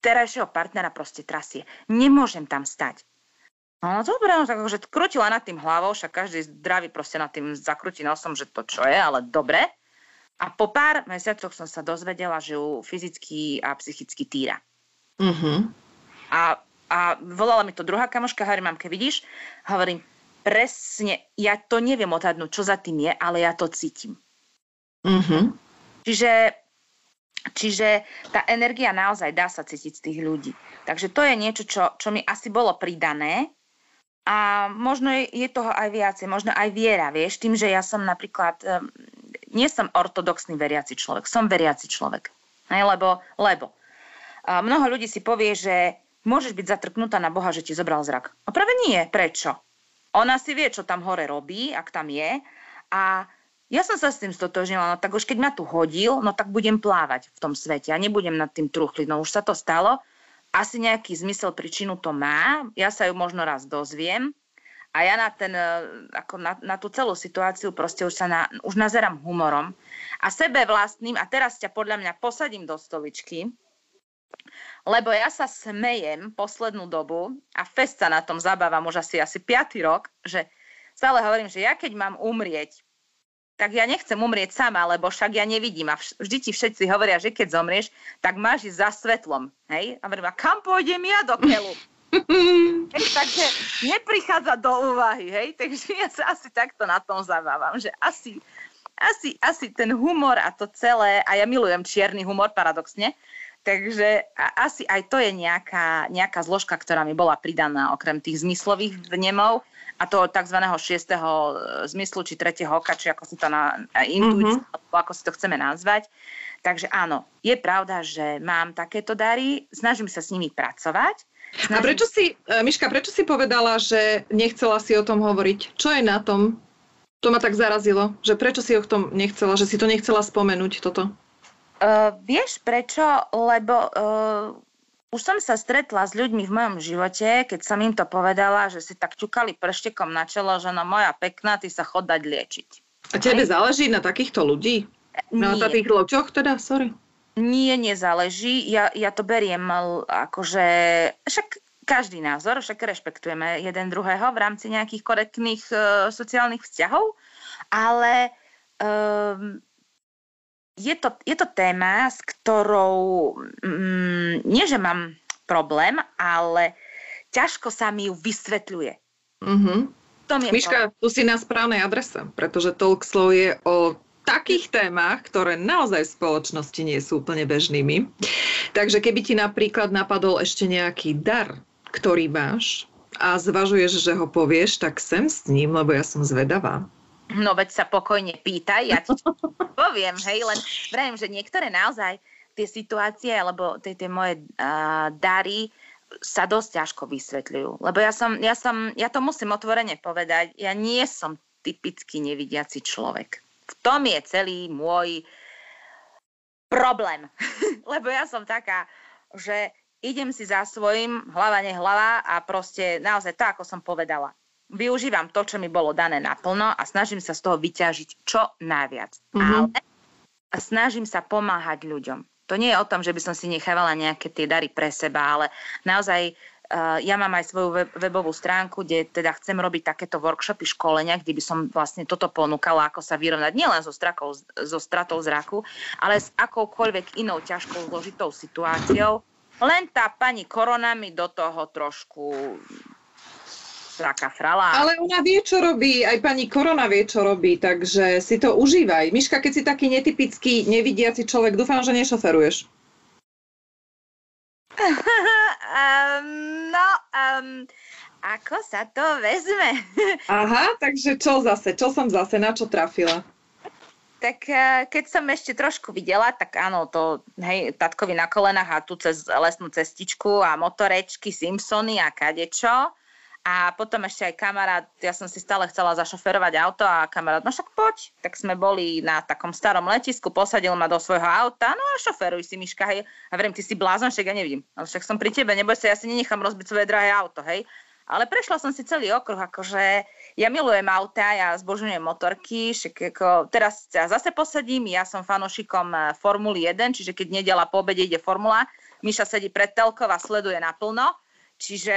terajšieho partnera proste trasie. Nemôžem tam stať. No dobre, no tak akože krutila nad tým hlavou, však každý zdravý proste nad tým zakrutí nosom, že to čo je, ale dobre. A po pár mesiacoch som sa dozvedela, že ju fyzicky a psychicky týra. Uh-huh. A, a volala mi to druhá kamoška, hovorí, mamke, vidíš? Hovorím, presne, ja to neviem odhadnúť, čo za tým je, ale ja to cítim. Uh-huh. Čiže Čiže tá energia naozaj dá sa cítiť z tých ľudí. Takže to je niečo, čo, čo mi asi bolo pridané a možno je, toho aj viacej, možno aj viera, vieš, tým, že ja som napríklad, nie som ortodoxný veriaci človek, som veriaci človek. Hej, lebo, lebo uh, mnoho ľudí si povie, že môžeš byť zatrknutá na Boha, že ti zobral zrak. A práve nie. Prečo? Ona si vie, čo tam hore robí, ak tam je a ja som sa s tým stotožnila, no tak už keď ma tu hodil, no tak budem plávať v tom svete a nebudem nad tým truchliť. No už sa to stalo, asi nejaký zmysel príčinu to má, ja sa ju možno raz dozviem a ja na, ten, e, ako na, na tú celú situáciu proste už sa na, už nazerám humorom a sebe vlastným, a teraz ťa podľa mňa posadím do stoličky, lebo ja sa smejem poslednú dobu a fest sa na tom zabávam už asi, asi 5. rok, že stále hovorím, že ja keď mám umrieť tak ja nechcem umrieť sama, lebo však ja nevidím. A vždy ti všetci hovoria, že keď zomrieš, tak máš ísť za svetlom. Hej? A hovorím, a kam pôjdem ja do keľu? hej, takže neprichádza do úvahy, hej? Takže ja sa asi takto na tom zabávam, že asi, asi, asi ten humor a to celé, a ja milujem čierny humor paradoxne, takže asi aj to je nejaká, nejaká zložka, ktorá mi bola pridaná okrem tých zmyslových vnemov a to tzv. šiestého e, zmyslu, či tretieho oka, či ako si to na intuíciu, mm-hmm. alebo ako si to chceme nazvať. Takže áno, je pravda, že mám takéto dary, snažím sa s nimi pracovať. Snažím... A prečo si, e, Miška, prečo si povedala, že nechcela si o tom hovoriť? Čo je na tom? To ma tak zarazilo, že prečo si o tom nechcela, že si to nechcela spomenúť toto? Uh, vieš prečo? Lebo uh, už som sa stretla s ľuďmi v mojom živote, keď som im to povedala, že si tak ťukali prštekom na čelo, že no moja pekná, ty sa chod dať liečiť. A tebe Aj? záleží na takýchto ľudí? Nie. Na takých loďoch teda, sorry? Nie, nezáleží. Ja, ja to beriem akože... Však každý názor, však rešpektujeme jeden druhého v rámci nejakých korektných uh, sociálnych vzťahov, ale um, je to, je to téma, s ktorou mm, nie, že mám problém, ale ťažko sa mi ju vysvetľuje. Mm-hmm. Miška, tu si na správnej adrese, pretože talk slow je o takých témach, ktoré naozaj v spoločnosti nie sú úplne bežnými. Takže keby ti napríklad napadol ešte nejaký dar, ktorý máš a zvažuješ, že ho povieš, tak sem s ním, lebo ja som zvedavá. No veď sa pokojne pýtaj, ja ti poviem, hej, len vravím, že niektoré naozaj tie situácie, alebo tie, tie moje uh, dary sa dosť ťažko vysvetľujú. Lebo ja som, ja som, ja to musím otvorene povedať, ja nie som typicky nevidiaci človek. V tom je celý môj problém. Lebo ja som taká, že idem si za svojím, hlava nehlava a proste naozaj to, ako som povedala využívam to, čo mi bolo dané naplno a snažím sa z toho vyťažiť čo najviac. Mm-hmm. Ale snažím sa pomáhať ľuďom. To nie je o tom, že by som si nechávala nejaké tie dary pre seba, ale naozaj uh, ja mám aj svoju web, webovú stránku, kde teda chcem robiť takéto workshopy, školenia, kde by som vlastne toto ponúkala, ako sa vyrovnať nielen so, strakou, so stratou zraku, ale s akoukoľvek inou ťažkou zložitou situáciou. Len tá pani korona mi do toho trošku frala. Ale ona vie, čo robí, aj pani Korona vie, čo robí, takže si to užívaj. Miška, keď si taký netypický, nevidiaci človek, dúfam, že nešoferuješ. um, no, um, ako sa to vezme? Aha, takže čo zase? Čo som zase? Na čo trafila? Tak eh, keď som ešte trošku videla, tak áno, to, hej, tatkovi na kolenách a tu cez lesnú cestičku a motorečky, Simpsony a kadečo. A potom ešte aj kamarát, ja som si stále chcela zašoferovať auto a kamarát, no však poď. Tak sme boli na takom starom letisku, posadil ma do svojho auta, no a šoferuj si, Miška, hej. A verím, ty si blázon, však ja nevidím. Ale však som pri tebe, neboj sa, ja si nenechám rozbiť svoje drahé auto, hej. Ale prešla som si celý okruh, akože ja milujem auta, ja zbožňujem motorky, však ako, teraz sa zase posadím, ja som fanošikom eh, Formuly 1, čiže keď nedela po obede ide Formula, Miša sedí pred telkou a sleduje naplno. Čiže...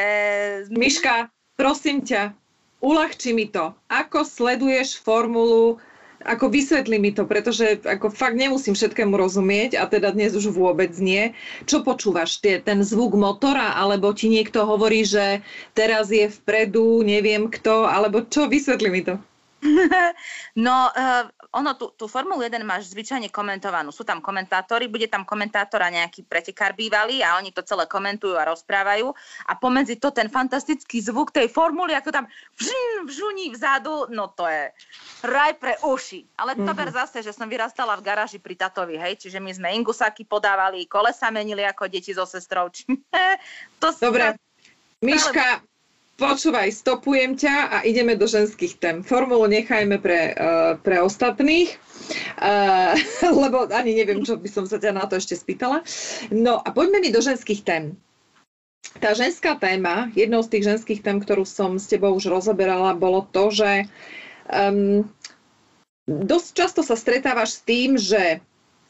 Miška, prosím ťa, uľahči mi to. Ako sleduješ formulu, ako vysvetli mi to, pretože ako fakt nemusím všetkému rozumieť a teda dnes už vôbec nie. Čo počúvaš? Tie, ten zvuk motora, alebo ti niekto hovorí, že teraz je vpredu, neviem kto, alebo čo? Vysvetli mi to. No, uh, ono tú, tú Formulu 1 máš zvyčajne komentovanú. Sú tam komentátori, bude tam komentátor a nejaký pretekár bývalý a oni to celé komentujú a rozprávajú. A pomedzi to ten fantastický zvuk tej formuly, ako tam vžin, vžuní vzadu, no to je raj pre uši. Ale to mm-hmm. zase, že som vyrastala v garáži pri tatovi, hej, čiže my sme ingusáky podávali, kolesa menili ako deti so sestrou. to Dobre, Miška, Počúvaj, stopujem ťa a ideme do ženských tém. Formulu nechajme pre, uh, pre ostatných, uh, lebo ani neviem, čo by som sa ťa na to ešte spýtala. No a poďme mi do ženských tém. Tá ženská téma, jednou z tých ženských tém, ktorú som s tebou už rozoberala, bolo to, že um, dosť často sa stretávaš s tým, že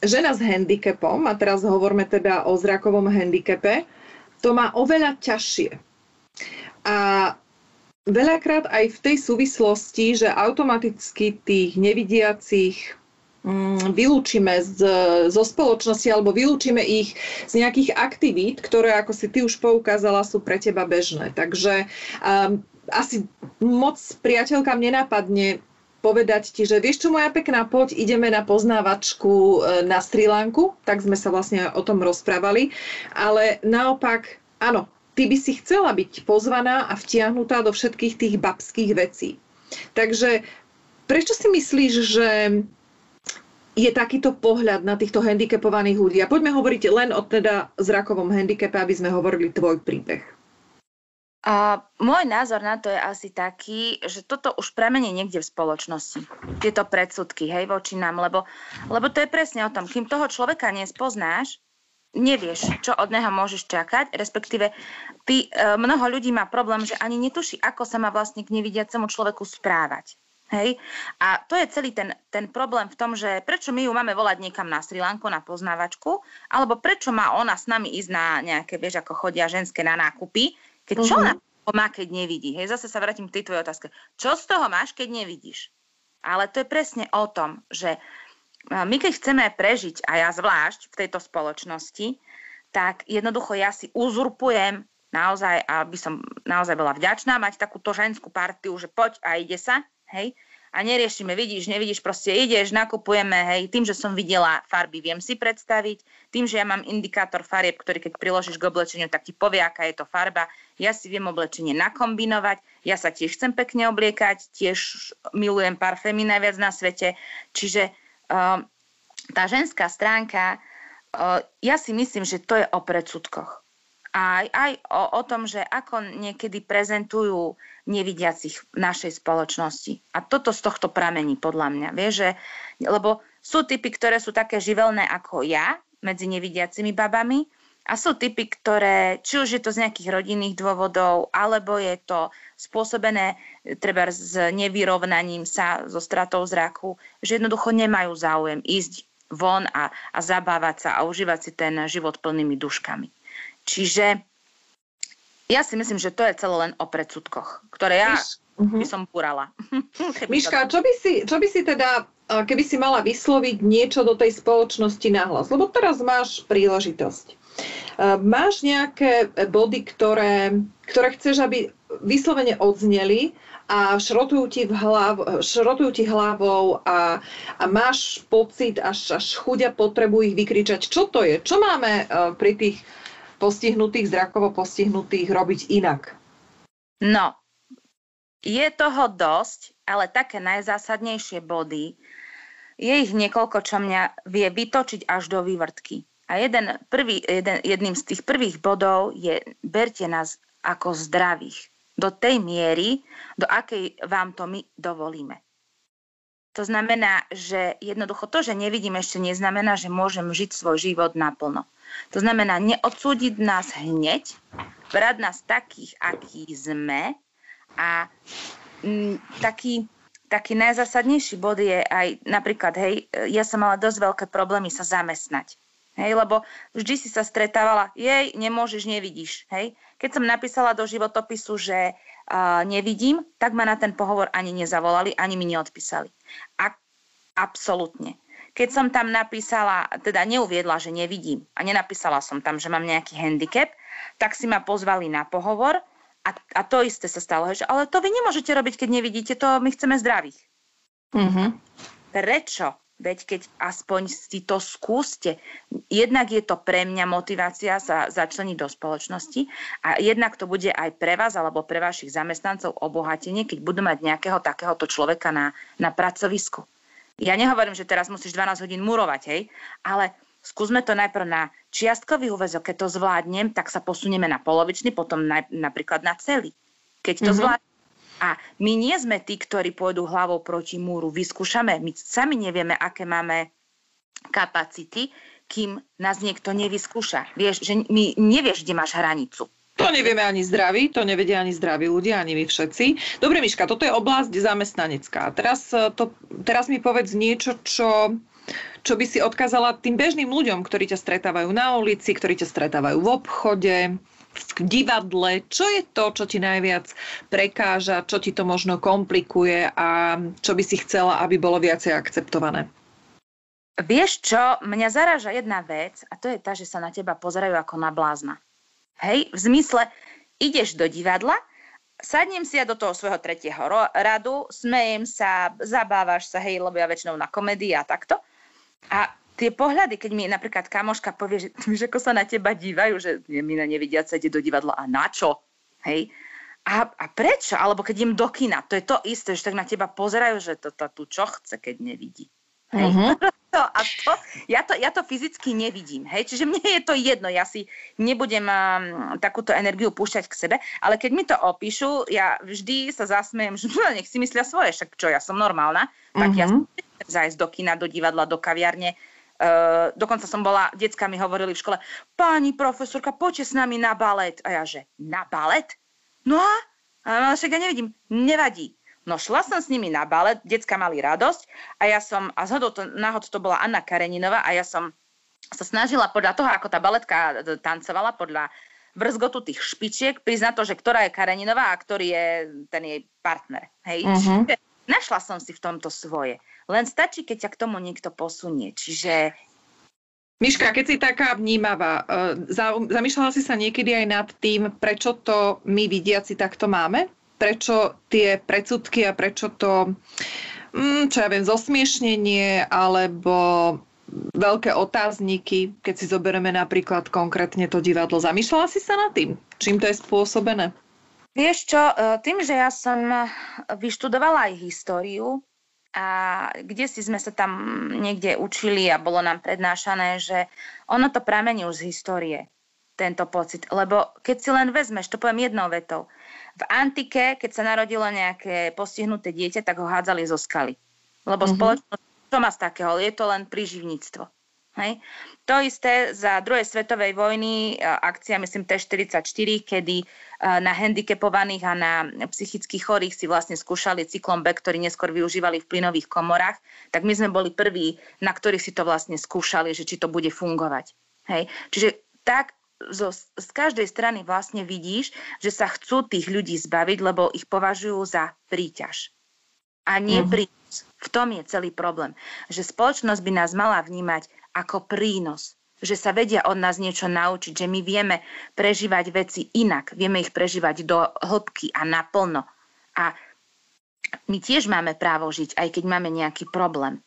žena s handicapom, a teraz hovoríme teda o zrakovom handicape, to má oveľa ťažšie a veľakrát aj v tej súvislosti, že automaticky tých nevidiacich mm, vylúčime z, zo spoločnosti alebo vylúčime ich z nejakých aktivít, ktoré, ako si ty už poukázala, sú pre teba bežné. Takže um, asi moc priateľkám nenapadne povedať ti, že vieš čo moja pekná, poď ideme na poznávačku e, na Sri Lanku, tak sme sa vlastne o tom rozprávali, ale naopak, áno, ty by si chcela byť pozvaná a vtiahnutá do všetkých tých babských vecí. Takže prečo si myslíš, že je takýto pohľad na týchto handicapovaných ľudí? A poďme hovoriť len o teda zrakovom handicape, aby sme hovorili tvoj príbeh. A môj názor na to je asi taký, že toto už pramení niekde v spoločnosti. Tieto predsudky, hej, voči nám, lebo, lebo to je presne o tom, kým toho človeka nespoznáš, nevieš, čo od neho môžeš čakať, respektíve ty, e, mnoho ľudí má problém, že ani netuší, ako sa má vlastne k nevidiacemu človeku správať. Hej? A to je celý ten, ten problém v tom, že prečo my ju máme volať niekam na Sri Lanku na poznávačku, alebo prečo má ona s nami ísť na nejaké, vieš, ako chodia ženské na nákupy, keď čo uh-huh. ona má, keď nevidí. Hej, zase sa vrátim k tej tvojej otázke. Čo z toho máš, keď nevidíš? Ale to je presne o tom, že my keď chceme prežiť, a ja zvlášť v tejto spoločnosti, tak jednoducho ja si uzurpujem naozaj, aby som naozaj bola vďačná mať takúto ženskú partiu, že poď a ide sa, hej, a neriešime, vidíš, nevidíš, proste ideš, nakupujeme, hej, tým, že som videla farby, viem si predstaviť, tým, že ja mám indikátor farieb, ktorý keď priložíš k oblečeniu, tak ti povie, aká je to farba, ja si viem oblečenie nakombinovať, ja sa tiež chcem pekne obliekať, tiež milujem parfémy najviac na svete, čiže tá ženská stránka, ehm, ja si myslím, že to je o predsudkoch. Aj, aj o, o tom, že ako niekedy prezentujú nevidiacich v našej spoločnosti. A toto z tohto pramení, podľa mňa. Vieš, že, lebo sú typy, ktoré sú také živelné ako ja, medzi nevidiacimi babami, a sú typy, ktoré, či už je to z nejakých rodinných dôvodov, alebo je to spôsobené treba s nevyrovnaním sa so stratou zraku, že jednoducho nemajú záujem ísť von a, a zabávať sa a užívať si ten život plnými duškami. Čiže ja si myslím, že to je celé len o predsudkoch, ktoré ja uh-huh. by som púrala. Miška, čo by, si, čo by si teda, keby si mala vysloviť niečo do tej spoločnosti nahlas? Lebo teraz máš príležitosť. Máš nejaké body, ktoré, ktoré chceš, aby vyslovene odzneli a šrotujú ti, v hlav, šrotujú ti hlavou a, a máš pocit, až, až chudia potrebu ich vykričať. Čo to je? Čo máme uh, pri tých postihnutých, zrakovo postihnutých robiť inak? No, je toho dosť, ale také najzásadnejšie body, je ich niekoľko, čo mňa vie vytočiť až do vývrtky. A jeden, prvý, jeden, jedným z tých prvých bodov je berte nás ako zdravých. Do tej miery, do akej vám to my dovolíme. To znamená, že jednoducho to, že nevidím ešte neznamená, že môžem žiť svoj život naplno. To znamená neodsúdiť nás hneď, brať nás takých, akí sme a m, taký, taký najzásadnejší bod je aj napríklad, hej, ja som mala dosť veľké problémy sa zamestnať. Hej, lebo vždy si sa stretávala, jej, nemôžeš, nevidíš. Hej. Keď som napísala do životopisu, že uh, nevidím, tak ma na ten pohovor ani nezavolali, ani mi neodpísali. A absolútne. Keď som tam napísala, teda neuviedla, že nevidím a nenapísala som tam, že mám nejaký handicap, tak si ma pozvali na pohovor a, a to isté sa stalo, že ale to vy nemôžete robiť, keď nevidíte, to my chceme zdravých. Mm-hmm. prečo? Veď keď aspoň si to skúste. Jednak je to pre mňa motivácia sa začleniť do spoločnosti a jednak to bude aj pre vás alebo pre vašich zamestnancov obohatenie, keď budú mať nejakého takéhoto človeka na, na pracovisku. Ja nehovorím, že teraz musíš 12 hodín murovať, hej, ale skúsme to najprv na čiastkový úvezok. Keď to zvládnem, tak sa posunieme na polovičný, potom na, napríklad na celý. Keď to mm-hmm. zvládnem, a my nie sme tí, ktorí pôjdu hlavou proti múru. Vyskúšame, my sami nevieme, aké máme kapacity, kým nás niekto nevyskúša. Vieš, že my nevieš, kde máš hranicu. To nevieme ani zdraví, to nevedia ani zdraví ľudia, ani my všetci. Dobre, Miška, toto je oblasť zamestnanecká. Teraz, e, to, teraz mi povedz niečo, čo, čo by si odkázala tým bežným ľuďom, ktorí ťa stretávajú na ulici, ktorí ťa stretávajú v obchode, v divadle, čo je to, čo ti najviac prekáža, čo ti to možno komplikuje a čo by si chcela, aby bolo viacej akceptované? Vieš čo, mňa zaráža jedna vec a to je tá, že sa na teba pozerajú ako na blázna. Hej, v zmysle, ideš do divadla, sadnem si ja do toho svojho tretieho radu, smejem sa, zabávaš sa, hej, lebo ja väčšinou na komédii a takto. A tie pohľady, keď mi napríklad kamoška povie, že, že ako sa na teba dívajú, že mi na nevidiace ide do divadla a na čo? Hej? A, a prečo? Alebo keď idem do kina, to je to isté, že tak na teba pozerajú, že to, to tu čo chce, keď nevidí. Hej? Uh-huh. To, a to, ja, to, ja to fyzicky nevidím. Hej? Čiže mne je to jedno, ja si nebudem um, takúto energiu púšťať k sebe, ale keď mi to opíšu, ja vždy sa zasmejem, že no, nech si myslia svoje, však čo, ja som normálna, tak uh-huh. ja som zájsť do kina, do divadla, do kaviarne, Uh, dokonca som bola, decka mi hovorili v škole, pani profesorka, poďte s nami na balet. A ja, že na balet? No a? a však ja nevidím, nevadí. No šla som s nimi na balet, decka mali radosť a ja som, a zhodou to, náhod to bola Anna Kareninová a ja som sa snažila podľa toho, ako tá baletka tancovala, podľa vrzgotu tých špičiek, priznať to, že ktorá je Kareninová a ktorý je ten jej partner. Hej? Uh-huh. Našla som si v tomto svoje. Len stačí, keď ťa k tomu niekto posunie. Čiže Miška, keď si taká vnímavá, e, zamýšľala si sa niekedy aj nad tým, prečo to my vidiaci takto máme? Prečo tie predsudky a prečo to, mm, čo ja viem, zosmiešnenie alebo veľké otázniky, keď si zoberieme napríklad konkrétne to divadlo. Zamýšľala si sa nad tým, čím to je spôsobené? Vieš čo, e, tým, že ja som vyštudovala aj históriu a kde si sme sa tam niekde učili a bolo nám prednášané, že ono to pramení už z histórie, tento pocit. Lebo keď si len vezmeš, to poviem jednou vetou, v antike, keď sa narodilo nejaké postihnuté dieťa, tak ho hádzali zo skaly. Lebo mm-hmm. spoločnosť, čo má z takého? Je to len príživníctvo. Hej. To isté za druhej svetovej vojny, akcia myslím T-44, kedy na handicapovaných a na psychicky chorých si vlastne skúšali cyklon B, ktorý neskôr využívali v plynových komorách, tak my sme boli prví, na ktorých si to vlastne skúšali, že či to bude fungovať. Hej. Čiže tak zo, z každej strany vlastne vidíš, že sa chcú tých ľudí zbaviť, lebo ich považujú za príťaž. A nie mm-hmm. prínos. V tom je celý problém. Že spoločnosť by nás mala vnímať ako prínos. Že sa vedia od nás niečo naučiť, že my vieme prežívať veci inak, vieme ich prežívať do hĺbky a naplno. A my tiež máme právo žiť, aj keď máme nejaký problém.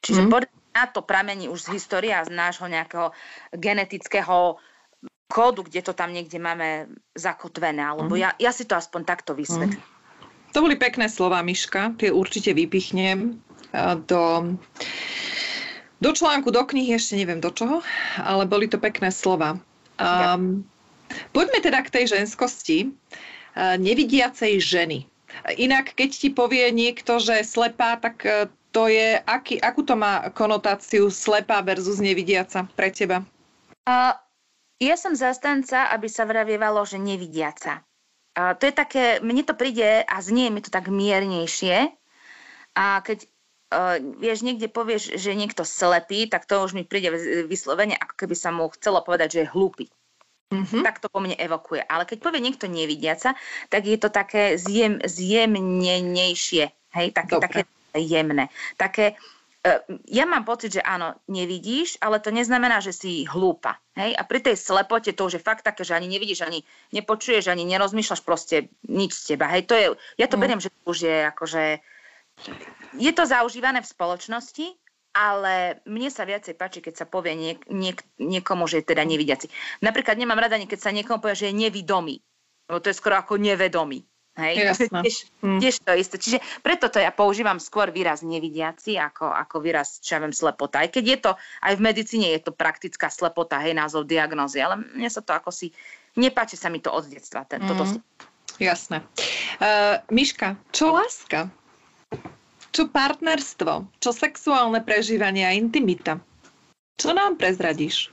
Čiže mm. na to pramení už z história, z nášho nejakého genetického kódu, kde to tam niekde máme zakotvené. Alebo mm. ja, ja si to aspoň takto vysvetlím. Mm. To boli pekné slova, Miška. Tie určite vypichnem do do článku, do knihy, ešte neviem do čoho, ale boli to pekné slova. Um, poďme teda k tej ženskosti uh, nevidiacej ženy. Inak, keď ti povie niekto, že slepá, tak uh, to je, aký, akú to má konotáciu slepá versus nevidiaca pre teba? Uh, ja som zastanca, aby sa vravievalo, že nevidiaca. Uh, to je také, mne to príde a znie mi to tak miernejšie. A keď uh, vieš, niekde povieš, že niekto slepý, tak to už mi príde vyslovene, ako keby sa mu chcelo povedať, že je hlúpy. Mm-hmm. Tak to po mne evokuje. Ale keď povie niekto nevidiaca, tak je to také zjem, zjemnenejšie. Hej, také, také jemné. Také, uh, ja mám pocit, že áno, nevidíš, ale to neznamená, že si hlúpa. Hej? A pri tej slepote to už je fakt také, že ani nevidíš, ani nepočuješ, ani nerozmýšľaš proste nič z teba. Hej? To je, ja to mm. beriem, že to už je akože je to zaužívané v spoločnosti, ale mne sa viacej páči, keď sa povie niek, niek, niekomu, že je teda nevidiaci. Napríklad nemám rada, keď sa niekomu povie, že je nevidomý. Lebo to je skoro ako nevedomý. Hej? Tiež, hm. tiež to isté. Čiže preto to ja používam skôr výraz nevidiaci ako, ako výraz, čo ja viem, slepota. Aj keď je to, aj v medicíne je to praktická slepota, hej, názov diagnózy, ale mne sa to ako si, nepáči sa mi to od detstva. Ten, mm. toto... Jasné. Uh, Miška, čo láska? Čo partnerstvo? Čo sexuálne prežívanie a intimita? Čo nám prezradíš?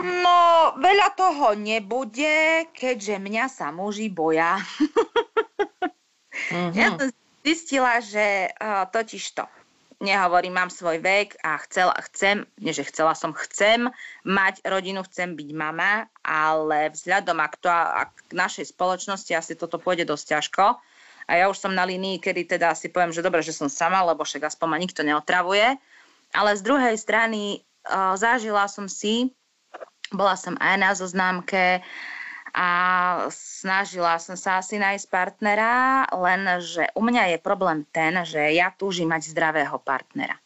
No, veľa toho nebude, keďže mňa sa muži boja. uh-huh. Ja som zistila, že uh, totiž to, nehovorím, mám svoj vek a chcel, chcem, nie že chcela som, chcem mať rodinu, chcem byť mama, ale vzhľadom to, ak k našej spoločnosti asi toto pôjde dosť ťažko, a ja už som na línii, kedy teda si poviem, že dobre, že som sama, lebo však aspoň ma nikto neotravuje. Ale z druhej strany uh, zažila som si, bola som aj na zoznámke a snažila som sa asi nájsť partnera, len že u mňa je problém ten, že ja túžim mať zdravého partnera.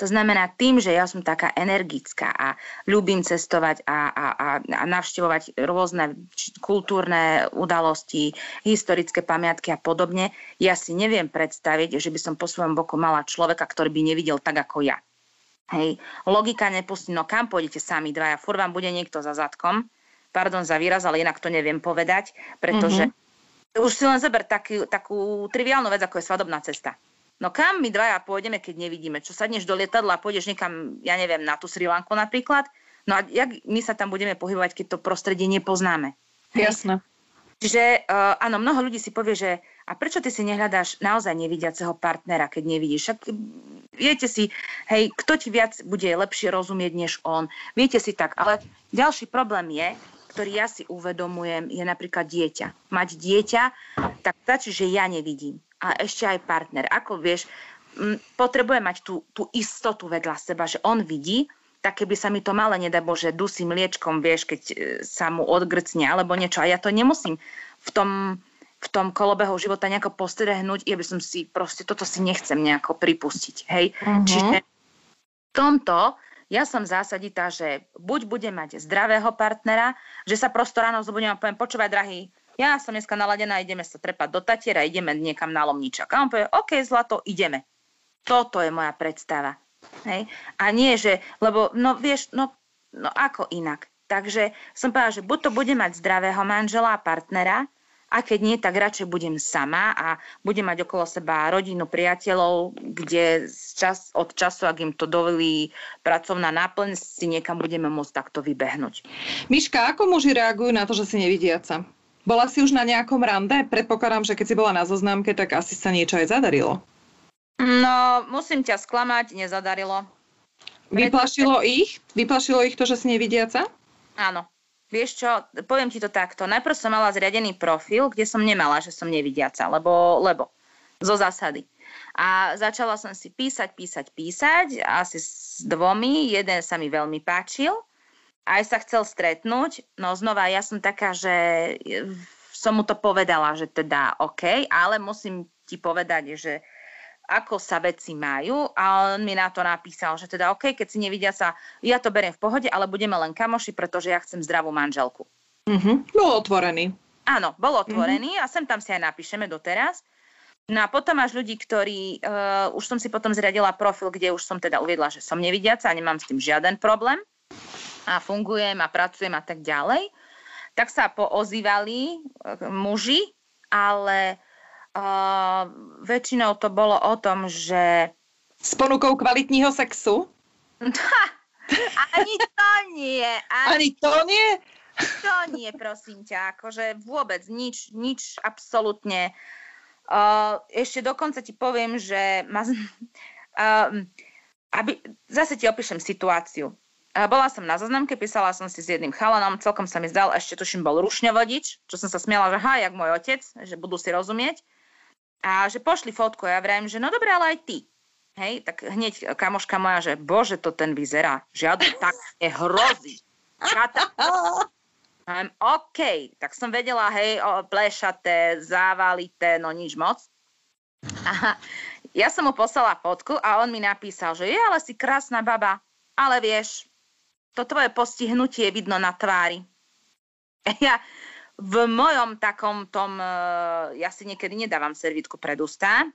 To znamená tým, že ja som taká energická a ľúbim cestovať a, a, a, a navštevovať rôzne kultúrne udalosti, historické pamiatky a podobne, ja si neviem predstaviť, že by som po svojom boku mala človeka, ktorý by nevidel tak ako ja. Hej, logika nepustí, no kam pôjdete sami dvaja, fur vám bude niekto za zadkom, pardon za výraz, ale inak to neviem povedať, pretože mm-hmm. už si len zober taký, takú triviálnu vec, ako je svadobná cesta. No kam my dvaja pôjdeme, keď nevidíme? Čo sadneš do lietadla a pôjdeš niekam, ja neviem, na tú Sri Lanku napríklad? No a jak my sa tam budeme pohybovať, keď to prostredie nepoznáme? Jasné. Čiže uh, áno, mnoho ľudí si povie, že a prečo ty si nehľadáš naozaj nevidiaceho partnera, keď nevidíš? Však viete si, hej, kto ti viac bude lepšie rozumieť než on. Viete si tak, ale ďalší problém je, ktorý ja si uvedomujem, je napríklad dieťa. Mať dieťa, tak stačí, že ja nevidím a ešte aj partner. Ako vieš, potrebuje mať tú, tú istotu vedľa seba, že on vidí, tak keby sa mi to malé, nedá Bože, dusí mliečkom, vieš, keď e, sa mu odgrcne alebo niečo. A ja to nemusím v tom, v tom kolobehu života nejako postrehnúť, ja by som si proste, toto si nechcem nejako pripustiť, hej. Uh-huh. Čiže v tomto ja som zásaditá, že buď budem mať zdravého partnera, že sa prosto ráno zobudím a poviem, počúvaj, drahý, ja som dneska naladená, ideme sa trepať do Tatiera, ideme niekam na Lomničak. A on povie, OK, zlato, ideme. Toto je moja predstava. Hej? A nie, že, lebo, no vieš, no, no ako inak. Takže som povedala, že buď to bude mať zdravého manžela a partnera, a keď nie, tak radšej budem sama a budem mať okolo seba rodinu, priateľov, kde čas, od času, ak im to dovolí pracovná náplň, si niekam budeme môcť takto vybehnúť. Miška, ako muži reagujú na to, že si nevidiaca? Bola si už na nejakom rande? Predpokladám, že keď si bola na zoznámke, tak asi sa niečo aj zadarilo. No, musím ťa sklamať, nezadarilo. Vyplašilo ich? Vyplašilo ich to, že si nevidiaca? Áno. Vieš čo, poviem ti to takto. Najprv som mala zriadený profil, kde som nemala, že som nevidiaca, lebo, lebo zo zásady. A začala som si písať, písať, písať, asi s dvomi. Jeden sa mi veľmi páčil, aj sa chcel stretnúť. No znova, ja som taká, že som mu to povedala, že teda OK, ale musím ti povedať, že ako sa veci majú a on mi na to napísal, že teda OK, keď si nevidia sa, ja to beriem v pohode, ale budeme len kamoši, pretože ja chcem zdravú manželku. Mm-hmm. Bol otvorený. Áno, bol otvorený mm-hmm. a sem tam si aj napíšeme doteraz. No a potom máš ľudí, ktorí, uh, už som si potom zriadila profil, kde už som teda uviedla, že som nevidiaca a nemám s tým žiaden problém a fungujem a pracujem a tak ďalej, tak sa poozývali eh, muži, ale uh, väčšinou to bolo o tom, že... S ponukou kvalitního sexu? ani to nie. Ani, ani to nie? To nie, prosím ťa. Akože vôbec nič, nič absolútne. Uh, ešte dokonca ti poviem, že ma, uh, aby, zase ti opíšem situáciu. Bola som na zoznamke, písala som si s jedným chalanom, celkom sa mi zdal, ešte tuším bol rušňovodič, čo som sa smiala, že ha, jak môj otec, že budú si rozumieť. A že pošli fotku, ja vrajím, že no dobre, ale aj ty. Hej, tak hneď kamoška moja, že bože, to ten vyzerá, žiadne tak hrozí. Čata. Um, OK, tak som vedela, hej, o, plešaté, závalité, no nič moc. A ja som mu poslala fotku a on mi napísal, že je, ale si krásna baba. Ale vieš, to tvoje postihnutie vidno na tvári. Ja v mojom takom tom, e, ja si niekedy nedávam servítku pred ústa,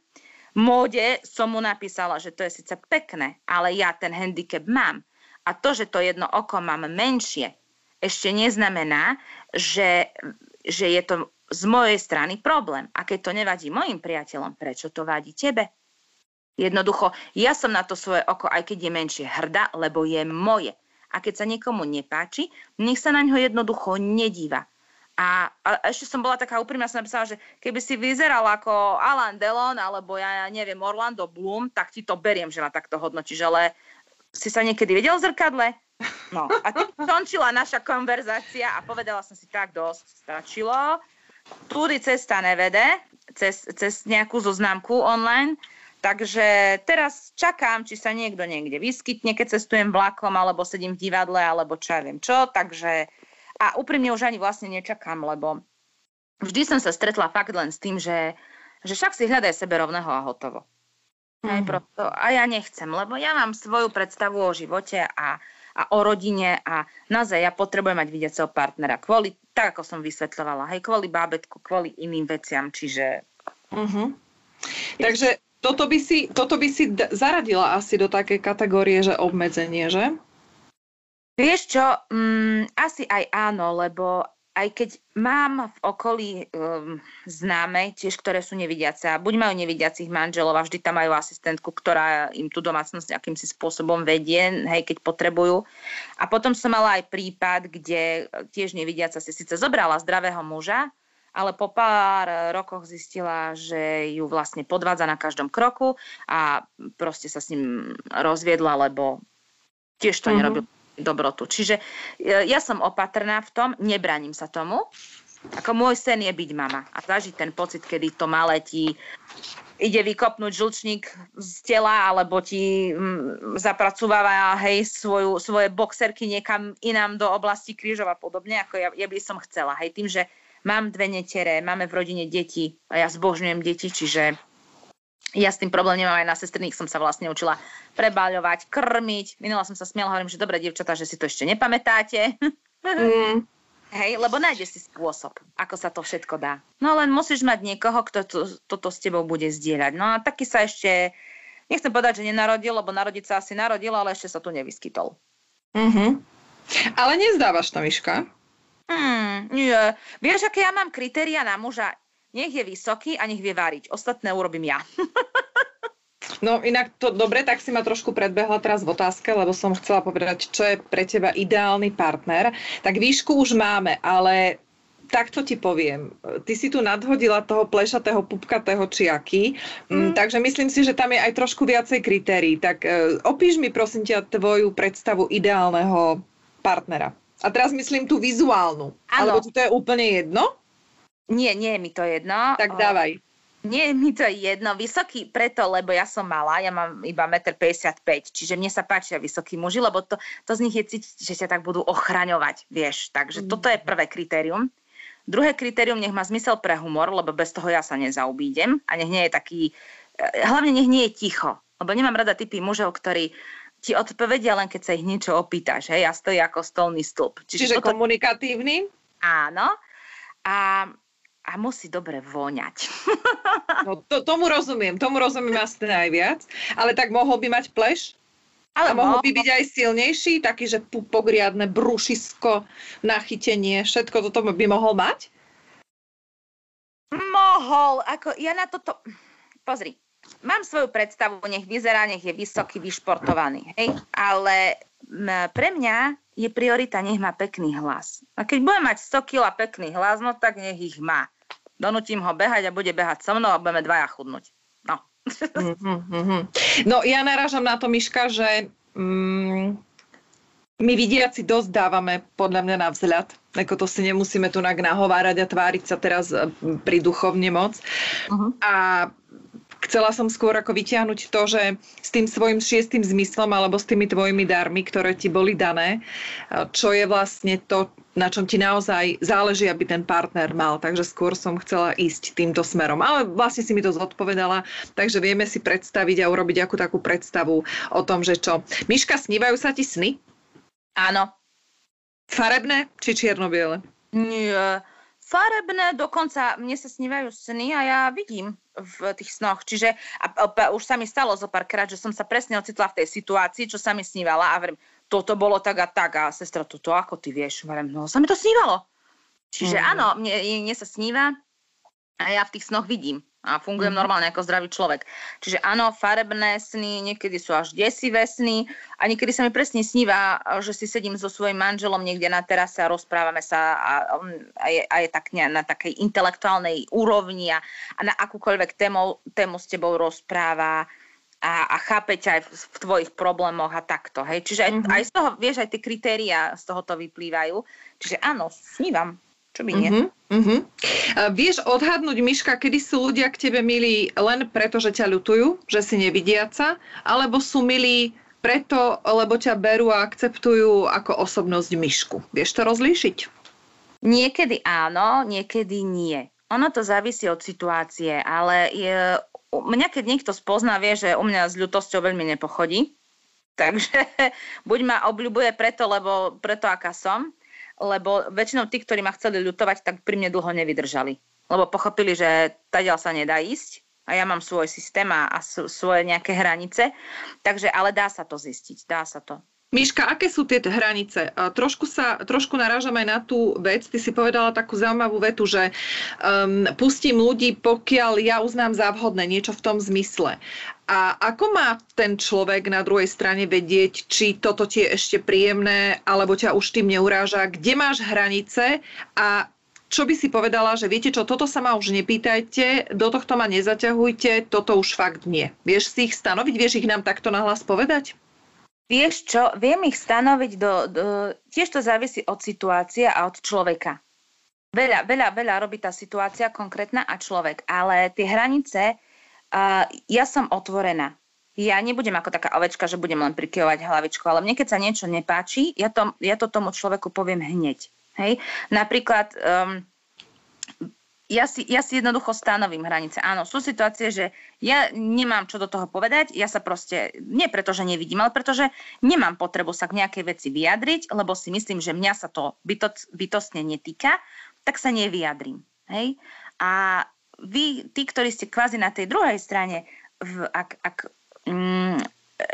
móde som mu napísala, že to je síce pekné, ale ja ten handicap mám. A to, že to jedno oko mám menšie, ešte neznamená, že, že je to z mojej strany problém. A keď to nevadí mojim priateľom, prečo to vadí tebe? Jednoducho, ja som na to svoje oko, aj keď je menšie, hrdá, lebo je moje. A keď sa niekomu nepáči, nech sa na ňo jednoducho nedíva. A, a ešte som bola taká úprimná, som napísala, že keby si vyzeral ako Alan Delon alebo ja, neviem Orlando Bloom, tak ti to beriem, že ma takto hodnotíš, ale si sa niekedy videl v zrkadle? No a končila naša konverzácia a povedala som si tak dosť, stačilo. Túry cesta nevede, cez, cez nejakú zoznámku online, Takže teraz čakám, či sa niekto niekde vyskytne, keď cestujem vlakom, alebo sedím v divadle, alebo čo ja viem čo. Takže a úprimne už ani vlastne nečakám, lebo vždy som sa stretla fakt len s tým, že, že však si hľadaj sebe rovného a hotovo. Mm. Aj proto, a ja nechcem, lebo ja mám svoju predstavu o živote a, a o rodine a naozaj ja potrebujem mať videceho partnera kvôli, tak ako som vysvetľovala, hej, kvôli bábetku, kvôli iným veciam, čiže... Mm-hmm. Takže toto by, si, toto by si zaradila asi do také kategórie, že obmedzenie, že? Vieš čo, mm, asi aj áno, lebo aj keď mám v okolí um, známe, tiež ktoré sú nevidiace, buď majú nevidiacich manželov a vždy tam majú asistentku, ktorá im tú domácnosť akýmsi spôsobom vedie, hej, keď potrebujú. A potom som mala aj prípad, kde tiež nevidiaca si síce zobrala zdravého muža, ale po pár rokoch zistila, že ju vlastne podvádza na každom kroku a proste sa s ním rozviedla, lebo tiež to mm-hmm. nerobil dobrotu. Čiže e, ja som opatrná v tom, nebraním sa tomu. Ako môj sen je byť mama a zažiť ten pocit, kedy to malé ti ide vykopnúť žlčník z tela, alebo ti mm, zapracováva hej, svoju, svoje boxerky niekam inám do oblasti krížov a podobne, ako ja, ja by som chcela. Hej, tým, že mám dve netere, máme v rodine deti a ja zbožňujem deti, čiže ja s tým problém nemám aj na sestrných, som sa vlastne učila prebáľovať, krmiť. Minula som sa smiela, hovorím, že dobre, dievčatá, že si to ešte nepamätáte. Mm. Hej, lebo nájdeš si spôsob, ako sa to všetko dá. No len musíš mať niekoho, kto to, toto s tebou bude zdieľať. No a taký sa ešte, nechcem povedať, že nenarodil, lebo narodiť sa asi narodil, ale ešte sa tu nevyskytol. Mm-hmm. Ale nezdávaš to, Miška? Hmm, nie. Vieš, aké ja mám kritéria na muža? Nech je vysoký a nech vie váriť. Ostatné urobím ja. No inak to dobre, tak si ma trošku predbehla teraz v otázke, lebo som chcela povedať, čo je pre teba ideálny partner. Tak výšku už máme, ale takto ti poviem. Ty si tu nadhodila toho plešatého, pupkatého čiaky, mm. takže myslím si, že tam je aj trošku viacej kritérií. Tak uh, opíš mi prosím ťa tvoju predstavu ideálneho partnera. A teraz myslím tú vizuálnu. Ano. Alebo to je úplne jedno? Nie, nie je mi to jedno. Tak dávaj. Nie je mi to jedno. Vysoký preto, lebo ja som malá, ja mám iba 1,55 m, čiže mne sa páčia vysokí muži, lebo to, to z nich je cítiť, že sa tak budú ochraňovať, vieš. Takže mm. toto je prvé kritérium. Druhé kritérium, nech má zmysel pre humor, lebo bez toho ja sa nezaubídem a nech nie je taký, eh, hlavne nech nie je ticho, lebo nemám rada typy mužov, ktorí ti odpovedia len keď sa ich niečo opýtaš, hej, ja stojí ako stolný stĺp. Čiže, Čiže toto... komunikatívny? Áno. A a musí dobre voňať. No to, tomu rozumiem, tomu rozumiem asi najviac. Ale tak mohol by mať pleš? Ale a mohol by byť aj silnejší, taký, že pogriadne brúšisko, nachytenie, všetko toto by mohol mať? Mohol, ako ja na toto... Pozri, mám svoju predstavu, nech vyzerá, nech je vysoký, vyšportovaný, hej? ale pre mňa je priorita, nech má pekný hlas. A keď bude mať 100 kg pekný hlas, no tak nech ich má donutím ho behať a bude behať so mnou a budeme dvaja chudnúť. No. Mm-hmm. No ja narážam na to, Miška, že mm, my vidiaci dosť dávame podľa mňa na vzhľad. Ako to si nemusíme tu nahovárať a tváriť sa teraz pri duchovne moc. Uh-huh. A chcela som skôr ako vyťahnuť to, že s tým svojim šiestým zmyslom alebo s tými tvojimi darmi, ktoré ti boli dané, čo je vlastne to, na čom ti naozaj záleží, aby ten partner mal. Takže skôr som chcela ísť týmto smerom. Ale vlastne si mi to zodpovedala, takže vieme si predstaviť a urobiť akú takú predstavu o tom, že čo. Miška, snívajú sa ti sny? Áno. Farebné či čierno-biele? Nie farebné, dokonca mne sa snívajú sny a ja vidím v tých snoch. Čiže a, a, už sa mi stalo zo párkrát, že som sa presne ocitla v tej situácii, čo sa mi snívala a verím, toto bolo tak a tak a sestra, toto ako ty vieš? Verím, no sa mi to snívalo. Čiže mm. áno, mne, mne sa sníva a ja v tých snoch vidím a fungujem mm-hmm. normálne ako zdravý človek. Čiže áno, farebné sny, niekedy sú až desivé sny a niekedy sa mi presne sníva, že si sedím so svojím manželom niekde na terase a rozprávame sa a, a, je, a je tak ne, na takej intelektuálnej úrovni a, a na akúkoľvek tému, tému s tebou rozpráva a, a chápe ťa aj v, v tvojich problémoch a takto. Hej? Čiže aj, mm-hmm. aj z toho, vieš, aj tie kritéria z toho to vyplývajú. Čiže áno, snívam. Čo by nie? Uh-huh, uh-huh. A vieš odhadnúť, Miška, kedy sú ľudia k tebe milí len preto, že ťa ľutujú, že si nevidiaca, alebo sú milí preto, lebo ťa berú a akceptujú ako osobnosť Mišku. Vieš to rozlíšiť? Niekedy áno, niekedy nie. Ono to závisí od situácie, ale je, mňa keď niekto spozná, vie, že u mňa s ľutosťou veľmi nepochodí. Takže buď ma obľubuje preto, lebo preto, aká som, lebo väčšinou tí, ktorí ma chceli ľutovať, tak pri mne dlho nevydržali. Lebo pochopili, že tadiaľ sa nedá ísť a ja mám svoj systém a, a svoje nejaké hranice. Takže, ale dá sa to zistiť, dá sa to. Miška, aké sú tie hranice? Trošku, sa, trošku narážam aj na tú vec. Ty si povedala takú zaujímavú vetu, že um, pustím ľudí, pokiaľ ja uznám za vhodné niečo v tom zmysle. A ako má ten človek na druhej strane vedieť, či toto ti je ešte príjemné, alebo ťa už tým neuráža? Kde máš hranice a čo by si povedala, že viete čo, toto sa ma už nepýtajte, do tohto ma nezaťahujte, toto už fakt nie. Vieš si ich stanoviť, vieš ich nám takto nahlas povedať? Vieš čo, viem ich stanoviť, do, do, tiež to závisí od situácie a od človeka. Veľa, veľa, veľa robí tá situácia konkrétna a človek, ale tie hranice, uh, ja som otvorená. Ja nebudem ako taká ovečka, že budem len prikyvovať hlavičku, ale mne keď sa niečo nepáči, ja to, ja to tomu človeku poviem hneď. Hej? Napríklad um, ja si, ja si jednoducho stanovím hranice. Áno, sú situácie, že ja nemám čo do toho povedať, ja sa proste, nie preto, že nevidím, ale preto, že nemám potrebu sa k nejakej veci vyjadriť, lebo si myslím, že mňa sa to bytoc, bytostne netýka, tak sa nevyjadrím. Hej? A vy, tí, ktorí ste kvázi na tej druhej strane, v, ak, ak mm,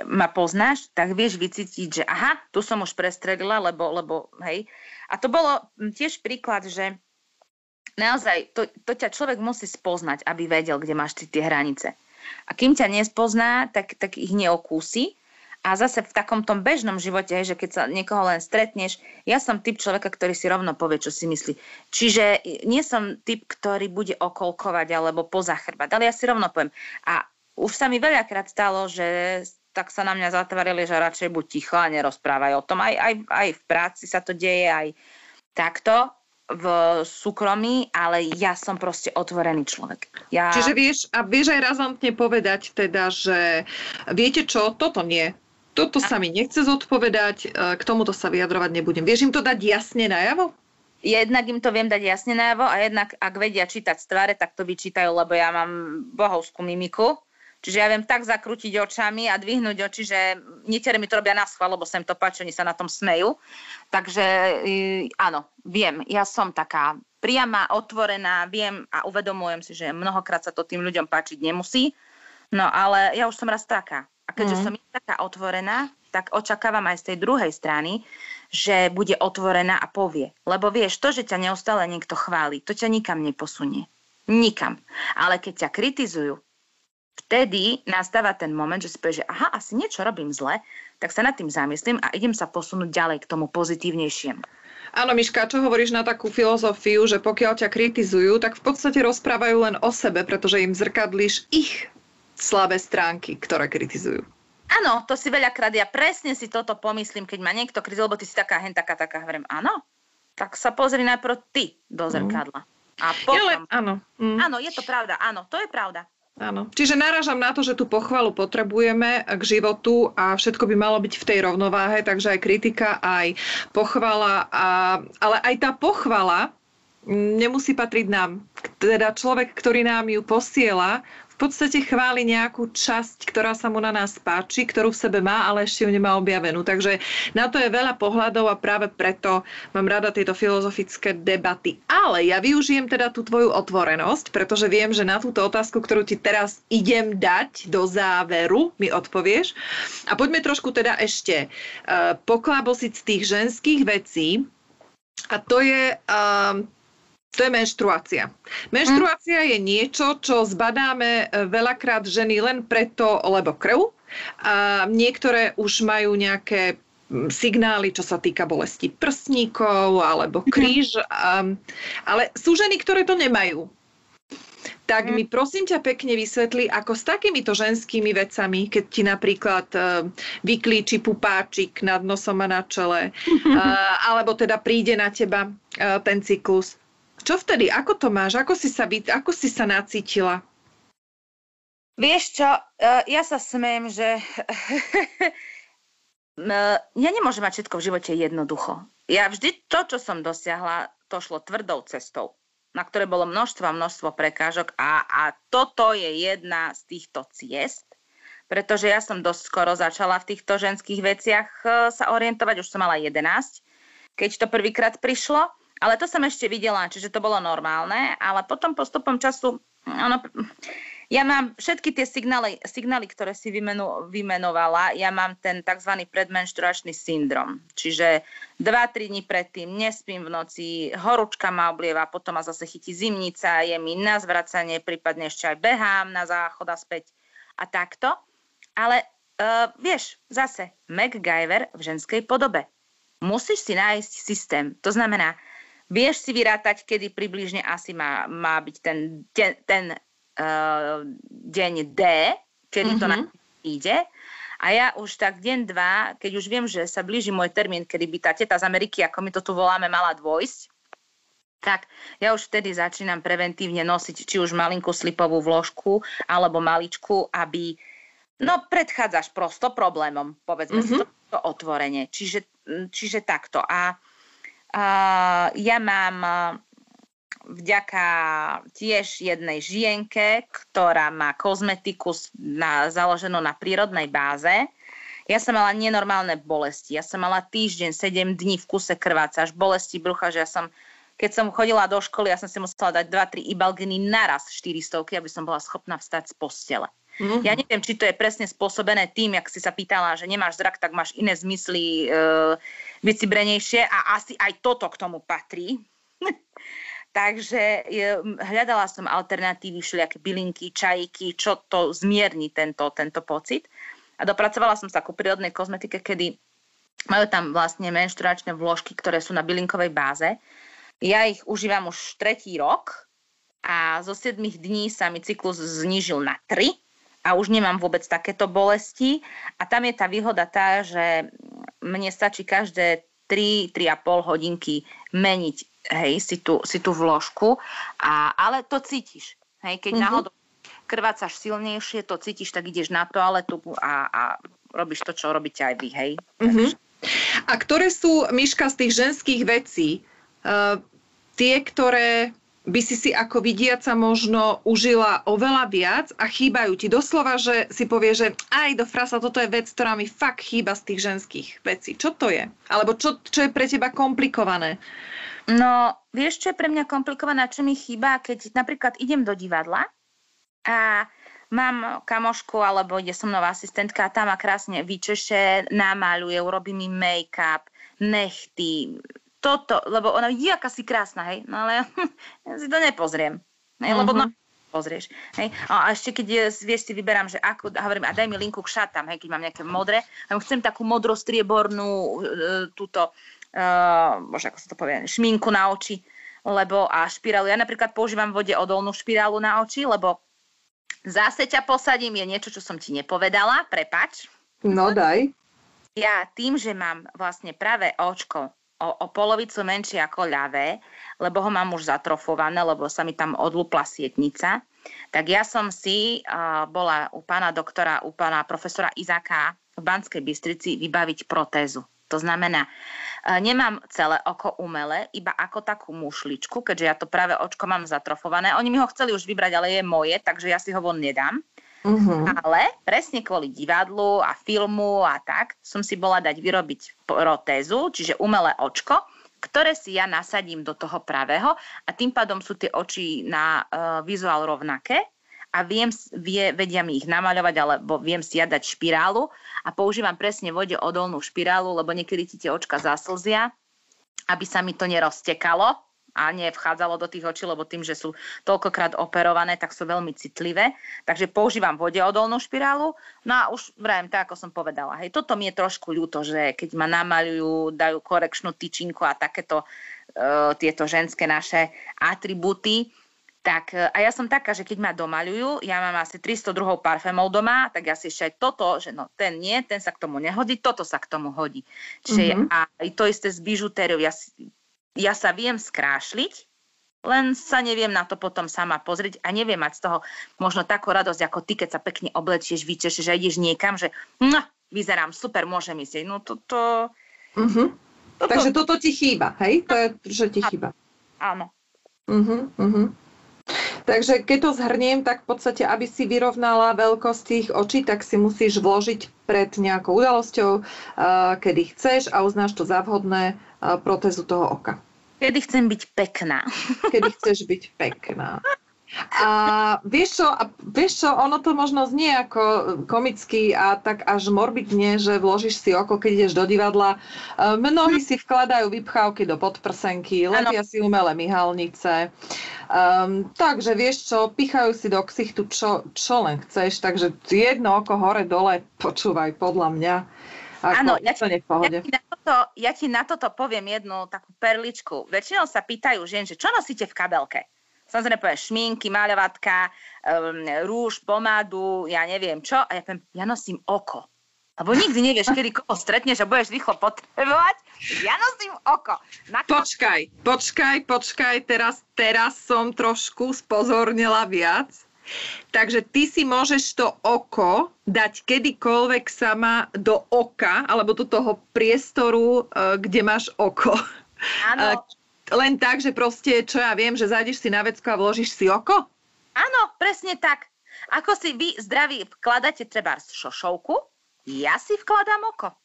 ma poznáš, tak vieš vycítiť, že aha, tu som už prestredila, lebo, lebo hej. A to bolo tiež príklad, že naozaj, to, to ťa človek musí spoznať, aby vedel, kde máš ty tie hranice. A kým ťa nespozná, tak, tak ich neokúsi. A zase v takom tom bežnom živote, že keď sa niekoho len stretneš, ja som typ človeka, ktorý si rovno povie, čo si myslí. Čiže nie som typ, ktorý bude okolkovať alebo pozachrbať, ale ja si rovno poviem. A už sa mi veľakrát stalo, že tak sa na mňa zatvorili, že radšej buď ticho a nerozprávaj o tom. Aj, aj, aj v práci sa to deje, aj takto v súkromí, ale ja som proste otvorený človek. Ja... Čiže vieš, a vieš aj razantne povedať teda, že viete čo, toto nie. Toto sa mi nechce zodpovedať, e, k tomuto sa vyjadrovať nebudem. Vieš im to dať jasne najavo? Jednak im to viem dať jasne najavo a jednak ak vedia čítať z tváre, tak to vyčítajú, lebo ja mám bohovskú mimiku Čiže ja viem tak zakrútiť očami a dvihnúť oči, že niektoré mi to robia na schvál, lebo sa im to páči, oni sa na tom smejú. Takže áno, viem, ja som taká priama, otvorená, viem a uvedomujem si, že mnohokrát sa to tým ľuďom páčiť nemusí. No ale ja už som raz taká. A keďže mm. som taká otvorená, tak očakávam aj z tej druhej strany, že bude otvorená a povie. Lebo vieš, to, že ťa neustále niekto chváli, to ťa nikam neposunie. Nikam. Ale keď ťa kritizujú, vtedy nastáva ten moment, že si povie, že aha, asi niečo robím zle, tak sa nad tým zamyslím a idem sa posunúť ďalej k tomu pozitívnejšiemu. Áno, Miška, čo hovoríš na takú filozofiu, že pokiaľ ťa kritizujú, tak v podstate rozprávajú len o sebe, pretože im zrkadlíš ich slabé stránky, ktoré kritizujú. Áno, to si veľakrát, ja presne si toto pomyslím, keď ma niekto kritizuje, lebo ty si taká hen, taká, taká, hovorím, áno, tak sa pozri najprv ty do zrkadla. A potom... Ja, ale, áno. Mm. Áno, je to pravda, áno, to je pravda. Áno. Čiže narážam na to, že tú pochvalu potrebujeme k životu a všetko by malo byť v tej rovnováhe, takže aj kritika, aj pochvala, a, ale aj tá pochvala nemusí patriť nám. Teda človek, ktorý nám ju posiela, v podstate chváli nejakú časť, ktorá sa mu na nás páči, ktorú v sebe má, ale ešte ju nemá objavenú. Takže na to je veľa pohľadov a práve preto mám rada tieto filozofické debaty. Ale ja využijem teda tú tvoju otvorenosť, pretože viem, že na túto otázku, ktorú ti teraz idem dať do záveru, mi odpovieš. A poďme trošku teda ešte uh, poklábosiť z tých ženských vecí. A to je uh, to je menštruácia. Menštruácia je niečo, čo zbadáme e, veľakrát ženy len preto, lebo krv. A niektoré už majú nejaké signály, čo sa týka bolesti prsníkov alebo mhm. kríž. ale sú ženy, ktoré to nemajú. Tak mi prosím ťa pekne vysvetli, ako s takýmito ženskými vecami, keď ti napríklad uh, vyklíči pupáčik nad nosom a na čele, uh, alebo teda príde na teba uh, ten cyklus. Čo vtedy? Ako to máš? Ako si sa, ako si sa nacítila? Vieš čo, e, ja sa smiem, že ja nemôžem mať všetko v živote jednoducho. Ja vždy to, čo som dosiahla, to šlo tvrdou cestou, na ktoré bolo množstvo množstvo prekážok a, a toto je jedna z týchto ciest, pretože ja som dosť skoro začala v týchto ženských veciach e, sa orientovať, už som mala 11, keď to prvýkrát prišlo ale to som ešte videla, čiže to bolo normálne, ale potom postupom času, ono, ja mám všetky tie signály, signály ktoré si vymenu, vymenovala, ja mám ten tzv. predmenštruačný syndrom. Čiže 2-3 dní predtým nespím v noci, horúčka ma oblieva, potom ma zase chytí zimnica, je mi na zvracanie, prípadne ešte aj behám na záchod a späť a takto. Ale uh, vieš, zase MacGyver v ženskej podobe. Musíš si nájsť systém. To znamená, Vieš si vyrátať, kedy približne asi má, má byť ten, ten, ten uh, deň D, kedy mm-hmm. to na mhm. ide. A ja už tak deň, dva, keď už viem, že sa blíži môj termín, kedy by tá teta z Ameriky, ako my to tu voláme, mala dvojsť, tak ja už vtedy začínam preventívne nosiť či už malinkú slipovú vložku alebo maličku, aby no predchádzaš prosto problémom, povedzme mm-hmm. si mhm. to, to otvorenie. Čiže, čiže takto. A ja mám vďaka tiež jednej žienke, ktorá má kozmetiku na, založenú na prírodnej báze. Ja som mala nenormálne bolesti. Ja som mala týždeň, 7 dní v kuse krvácaš, bolesti brucha, že ja som keď som chodila do školy, ja som si musela dať 2-3 ibalginy naraz 400, aby som bola schopná vstať z postele. Mm-hmm. Ja neviem, či to je presne spôsobené tým, jak si sa pýtala, že nemáš zrak, tak máš iné zmysly e, vycibrenejšie a asi aj toto k tomu patrí. Takže e, hľadala som alternatívy, všelijaké bylinky, čajky, čo to zmierni tento, tento pocit. A dopracovala som sa ku prírodnej kozmetike, kedy majú tam vlastne menštruačné vložky, ktoré sú na bylinkovej báze. Ja ich užívam už tretí rok a zo 7 dní sa mi cyklus znížil na 3 a už nemám vôbec takéto bolesti. A tam je tá výhoda tá, že mne stačí každé 3-3,5 hodinky meniť hej, si, tú, si tú vložku, a, ale to cítiš. Hej, keď mm-hmm. náhodou krvácaš silnejšie, to cítiš, tak ideš na toaletu a, a robíš to, čo robíte aj vy. Hej. Mm-hmm. A ktoré sú, Miška, z tých ženských vecí, uh, tie, ktoré by si si ako vidiaca možno užila oveľa viac a chýbajú ti doslova, že si povie, že aj do frasa, toto je vec, ktorá mi fakt chýba z tých ženských vecí. Čo to je? Alebo čo, čo je pre teba komplikované? No, vieš, čo je pre mňa komplikované, čo mi chýba, keď napríklad idem do divadla a mám kamošku alebo ide so mnou asistentka a tam ma krásne vyčeše, namaluje, urobí mi make-up, nechty, toto, lebo ona je aká si krásna, hej, no ale ja si to nepozriem, hej, lebo no, pozrieš. Hej. A ešte keď je, vieš, si vyberám, že ako, a hovorím, a daj mi linku k šatám, hej, keď mám nejaké modré, a chcem takú modrostriebornú uh, túto, uh, bože, ako sa to povie, šminku na oči, lebo a špirálu, ja napríklad používam vode odolnú špirálu na oči, lebo zase ťa posadím, je niečo, čo som ti nepovedala, prepač. No daj. Ja tým, že mám vlastne práve očko o, o polovicu menšie ako ľavé, lebo ho mám už zatrofované, lebo sa mi tam odlúpla sietnica, tak ja som si uh, bola u pána doktora, u pána profesora Izáka v Banskej Bystrici vybaviť protézu. To znamená, uh, nemám celé oko umelé, iba ako takú mušličku, keďže ja to práve očko mám zatrofované. Oni mi ho chceli už vybrať, ale je moje, takže ja si ho von nedám. Uh-huh. Ale presne kvôli divadlu a filmu a tak som si bola dať vyrobiť protézu, čiže umelé očko, ktoré si ja nasadím do toho pravého a tým pádom sú tie oči na uh, vizuál rovnaké a viem, vie, vedia mi ich namaľovať, alebo viem si ja dať špirálu a používam presne vode odolnú špirálu, lebo niekedy ti tie očka zaslzia, aby sa mi to neroztekalo a nevchádzalo do tých očí, lebo tým, že sú toľkokrát operované, tak sú veľmi citlivé. Takže používam vodeodolnú špirálu. No a už vrajem tak, ako som povedala. Hej, toto mi je trošku ľúto, že keď ma namaľujú, dajú korekčnú tyčinku a takéto uh, tieto ženské naše atributy, tak a ja som taká, že keď ma domaľujú, ja mám asi 300 druhov parfémov doma, tak ja si ešte aj toto, že no ten nie, ten sa k tomu nehodí, toto sa k tomu hodí. Čiže mm-hmm. a to isté s bižutériou, ja si ja sa viem skrášliť, len sa neviem na to potom sama pozrieť a neviem mať z toho možno takú radosť, ako ty, keď sa pekne oblečieš, vyčešeš a ideš niekam, že no, vyzerám super, môžem ísť. No toto... Uh-huh. toto... Takže toto ti chýba, hej? To je, že ti chýba. Áno. Uh-huh, uh-huh. Takže keď to zhrniem, tak v podstate, aby si vyrovnala veľkosť tých očí, tak si musíš vložiť pred nejakou udalosťou, kedy chceš a uznáš to za vhodné protézu toho oka. Kedy chcem byť pekná. Kedy chceš byť pekná. A vieš čo, a vieš čo, ono to možno znie ako komicky a tak až morbidne, že vložíš si oko, keď ideš do divadla. E, mnohí si vkladajú vypchávky do podprsenky, lepia si umelé myhalnice. Um, takže vieš čo, pichajú si do ksichtu čo, čo len chceš, takže jedno oko hore dole, počúvaj podľa mňa. Áno, ja, ja, ti na toto, ja ti na toto poviem jednu takú perličku. Väčšinou sa pýtajú žien, že čo nosíte v kabelke? Samozrejme povie šminky, maľovatka, um, rúž, pomádu, ja neviem čo. A ja poviem, ja nosím oko. Lebo nikdy nevieš, kedy koho stretneš a budeš rýchlo potrebovať. Ja nosím oko. Na počkaj, počkaj, počkaj, teraz, teraz som trošku spozornila viac. Takže ty si môžeš to oko dať kedykoľvek sama do oka, alebo do toho priestoru, eh, kde máš oko. Áno. Eh, len tak, že proste, čo ja viem, že zájdeš si na vecko a vložíš si oko? Áno, presne tak. Ako si vy zdraví vkladáte treba šošovku, ja si vkladám oko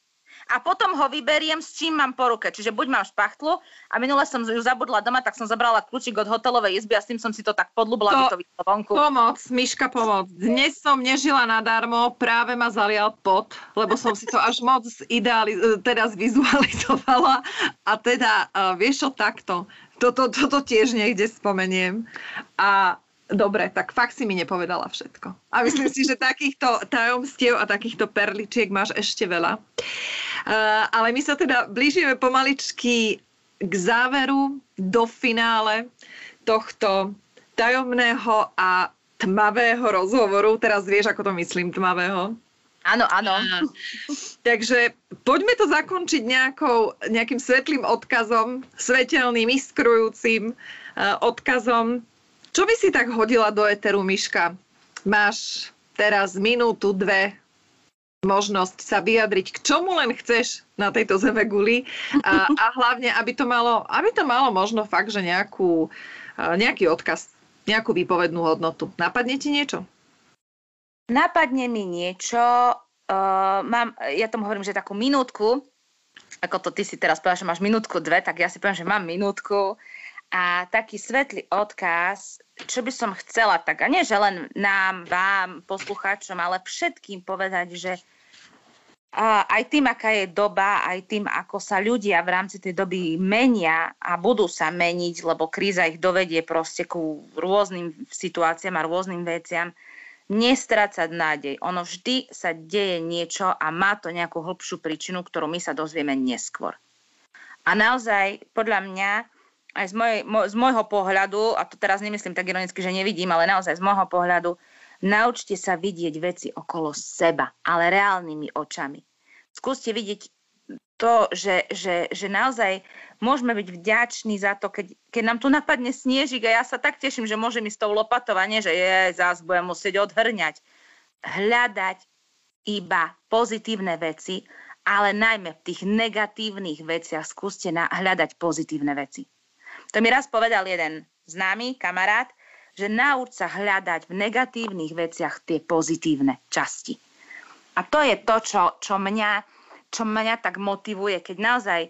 a potom ho vyberiem, s čím mám po ruke. Čiže buď mám špachtlu a minule som ju zabudla doma, tak som zabrala kľúčik od hotelovej izby a s tým som si to tak podlubla, to, aby to vyšlo vonku. Pomoc, Miška, pomoc. Dnes som nežila nadarmo, práve ma zalial pot, lebo som si to až moc ideali- teda zvizualizovala a teda, uh, vieš čo, takto. Toto, toto tiež niekde spomeniem. A Dobre, tak fakt si mi nepovedala všetko. A myslím si, že takýchto tajomstiev a takýchto perličiek máš ešte veľa. Uh, ale my sa teda blížime pomaličky k záveru, do finále tohto tajomného a tmavého rozhovoru. Teraz vieš, ako to myslím, tmavého. Áno, áno. takže poďme to zakončiť nejakou, nejakým svetlým odkazom, svetelným, iskrujúcim uh, odkazom čo by si tak hodila do eteru, Miška? Máš teraz minútu, dve možnosť sa vyjadriť, k čomu len chceš na tejto zeme guli a, a hlavne, aby to, malo, aby to malo možno fakt, že nejakú, nejaký odkaz, nejakú výpovednú hodnotu. Napadne ti niečo? Napadne mi niečo, uh, mám, ja tomu hovorím, že takú minútku, ako to ty si teraz povedal, že máš minútku, dve, tak ja si poviem, že mám minútku a taký svetlý odkaz, čo by som chcela tak, a nie že len nám, vám, poslucháčom, ale všetkým povedať, že aj tým, aká je doba, aj tým, ako sa ľudia v rámci tej doby menia a budú sa meniť, lebo kríza ich dovedie proste ku rôznym situáciám a rôznym veciam, nestrácať nádej. Ono vždy sa deje niečo a má to nejakú hĺbšiu príčinu, ktorú my sa dozvieme neskôr. A naozaj, podľa mňa, aj z, mojej, z môjho pohľadu, a to teraz nemyslím tak ironicky, že nevidím, ale naozaj z môjho pohľadu, naučte sa vidieť veci okolo seba, ale reálnymi očami. Skúste vidieť to, že, že, že naozaj môžeme byť vďační za to, keď, keď nám tu napadne sniežik a ja sa tak teším, že môžem ísť s tou lopatou že je, zás budem musieť odhrňať. Hľadať iba pozitívne veci, ale najmä v tých negatívnych veciach skúste na, hľadať pozitívne veci. To mi raz povedal jeden známy kamarát, že nauč sa hľadať v negatívnych veciach tie pozitívne časti. A to je to, čo, čo mňa čo mňa tak motivuje, keď naozaj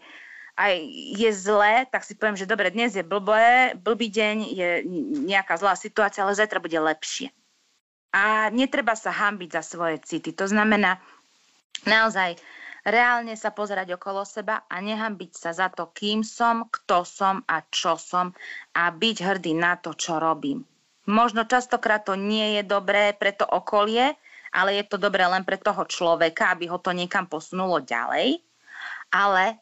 aj je zlé, tak si poviem, že dobre, dnes je blbé, blbý deň, je nejaká zlá situácia, ale zajtra bude lepšie. A netreba sa hambiť za svoje city. To znamená naozaj reálne sa pozerať okolo seba a nehambiť sa za to, kým som, kto som a čo som a byť hrdý na to, čo robím. Možno častokrát to nie je dobré pre to okolie, ale je to dobré len pre toho človeka, aby ho to niekam posunulo ďalej. Ale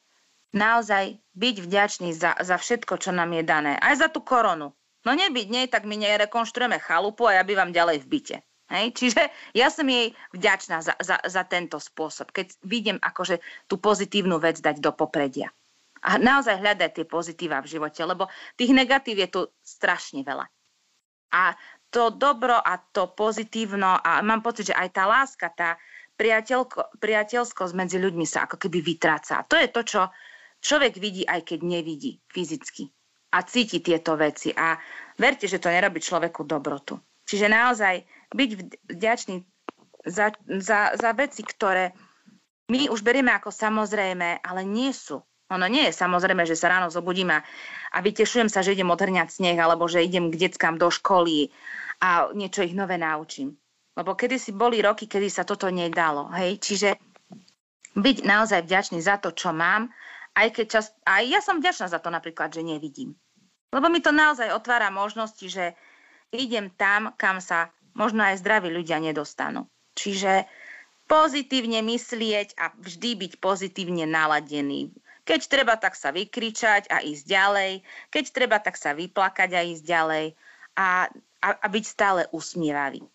naozaj byť vďačný za, za všetko, čo nám je dané. Aj za tú koronu. No nebyť nej, tak my nerekonštruujeme chalupu a ja bývam ďalej v byte. Hej? Čiže ja som jej vďačná za, za, za tento spôsob, keď vidím akože tú pozitívnu vec dať do popredia. A naozaj hľadať tie pozitíva v živote, lebo tých negatív je tu strašne veľa. A to dobro a to pozitívno a mám pocit, že aj tá láska, tá priateľskosť medzi ľuďmi sa ako keby vytráca. A to je to, čo človek vidí, aj keď nevidí fyzicky. A cíti tieto veci. A verte, že to nerobí človeku dobrotu. Čiže naozaj byť vďačný za, za, za veci, ktoré my už berieme ako samozrejme, ale nie sú. Ono nie je samozrejme, že sa ráno zobudím a, a vytešujem sa, že idem otrňať sneh, alebo že idem k deckám do školy, a niečo ich nové naučím. Lebo kedy si boli roky, kedy sa toto nedalo. Hej? Čiže byť naozaj vďačný za to, čo mám, aj keď čas, aj ja som vďačná za to napríklad, že nevidím. Lebo mi to naozaj otvára možnosti, že idem tam, kam sa možno aj zdraví ľudia nedostanú. Čiže pozitívne myslieť a vždy byť pozitívne naladený. Keď treba, tak sa vykričať a ísť ďalej. Keď treba, tak sa vyplakať a ísť ďalej. A a, a byť stále usmievavý.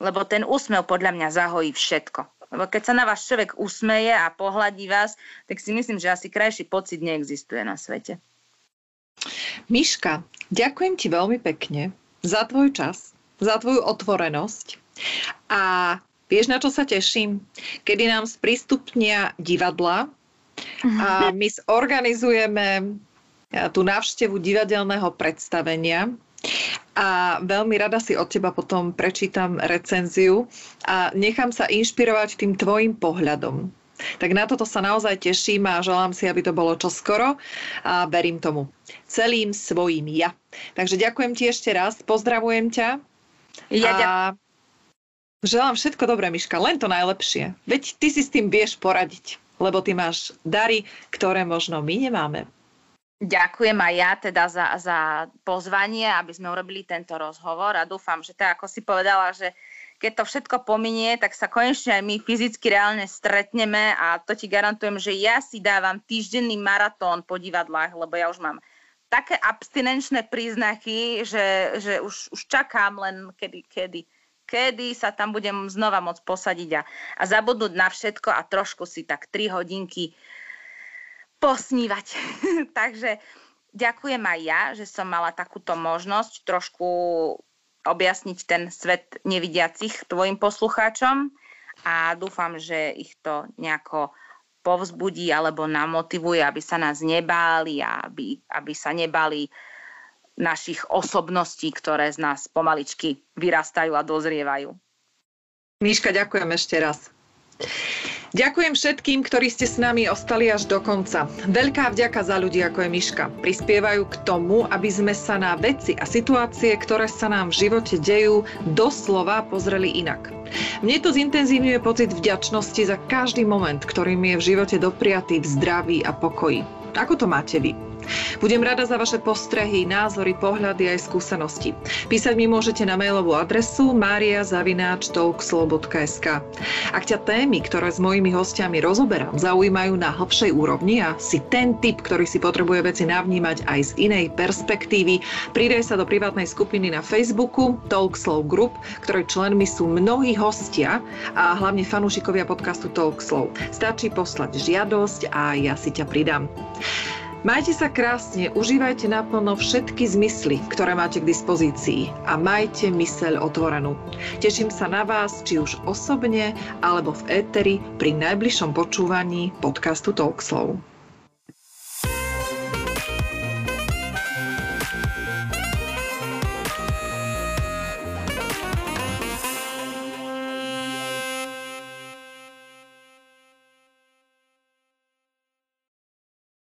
Lebo ten úsmev podľa mňa zahojí všetko. Lebo keď sa na vás človek usmeje a pohľadí vás, tak si myslím, že asi krajší pocit neexistuje na svete. Miška, ďakujem ti veľmi pekne za tvoj čas, za tvoju otvorenosť a vieš, na čo sa teším? Kedy nám sprístupnia divadla a my zorganizujeme tú návštevu divadelného predstavenia a veľmi rada si od teba potom prečítam recenziu a nechám sa inšpirovať tým tvojim pohľadom. Tak na toto sa naozaj teším a želám si, aby to bolo čoskoro a verím tomu celým svojim ja. Takže ďakujem ti ešte raz, pozdravujem ťa. Ja a želám všetko dobré, Miška, len to najlepšie. Veď ty si s tým vieš poradiť, lebo ty máš dary, ktoré možno my nemáme. Ďakujem aj ja teda za, za pozvanie, aby sme urobili tento rozhovor a dúfam, že tak ako si povedala, že keď to všetko pominie, tak sa konečne aj my fyzicky reálne stretneme a to ti garantujem, že ja si dávam týždenný maratón po divadlách, lebo ja už mám také abstinenčné príznaky, že, že už, už čakám len kedy, kedy, kedy sa tam budem znova môcť posadiť a, a zabudnúť na všetko a trošku si tak 3 hodinky posnívať. Takže ďakujem aj ja, že som mala takúto možnosť trošku objasniť ten svet nevidiacich tvojim poslucháčom a dúfam, že ich to nejako povzbudí alebo namotivuje, aby sa nás nebáli a aby, aby sa nebáli našich osobností, ktoré z nás pomaličky vyrastajú a dozrievajú. Míška, ďakujem ešte raz. Ďakujem všetkým, ktorí ste s nami ostali až do konca. Veľká vďaka za ľudí ako je Miška. Prispievajú k tomu, aby sme sa na veci a situácie, ktoré sa nám v živote dejú, doslova pozreli inak. Mne to zintenzívňuje pocit vďačnosti za každý moment, ktorý mi je v živote dopriatý v zdraví a pokoji. Ako to máte vy? Budem rada za vaše postrehy, názory, pohľady aj skúsenosti. Písať mi môžete na mailovú adresu mariazavináčtalkslow.sk Ak ťa témy, ktoré s mojimi hostiami rozoberám, zaujímajú na hlbšej úrovni a si ten typ, ktorý si potrebuje veci navnímať aj z inej perspektívy, pridaj sa do privátnej skupiny na Facebooku Talkslow Group, ktorej členmi sú mnohí hostia a hlavne fanúšikovia podcastu Talkslow. Stačí poslať žiadosť a ja si ťa pridám. Majte sa krásne, užívajte naplno všetky zmysly, ktoré máte k dispozícii a majte myseľ otvorenú. Teším sa na vás, či už osobne, alebo v éteri pri najbližšom počúvaní podcastu Talkslow.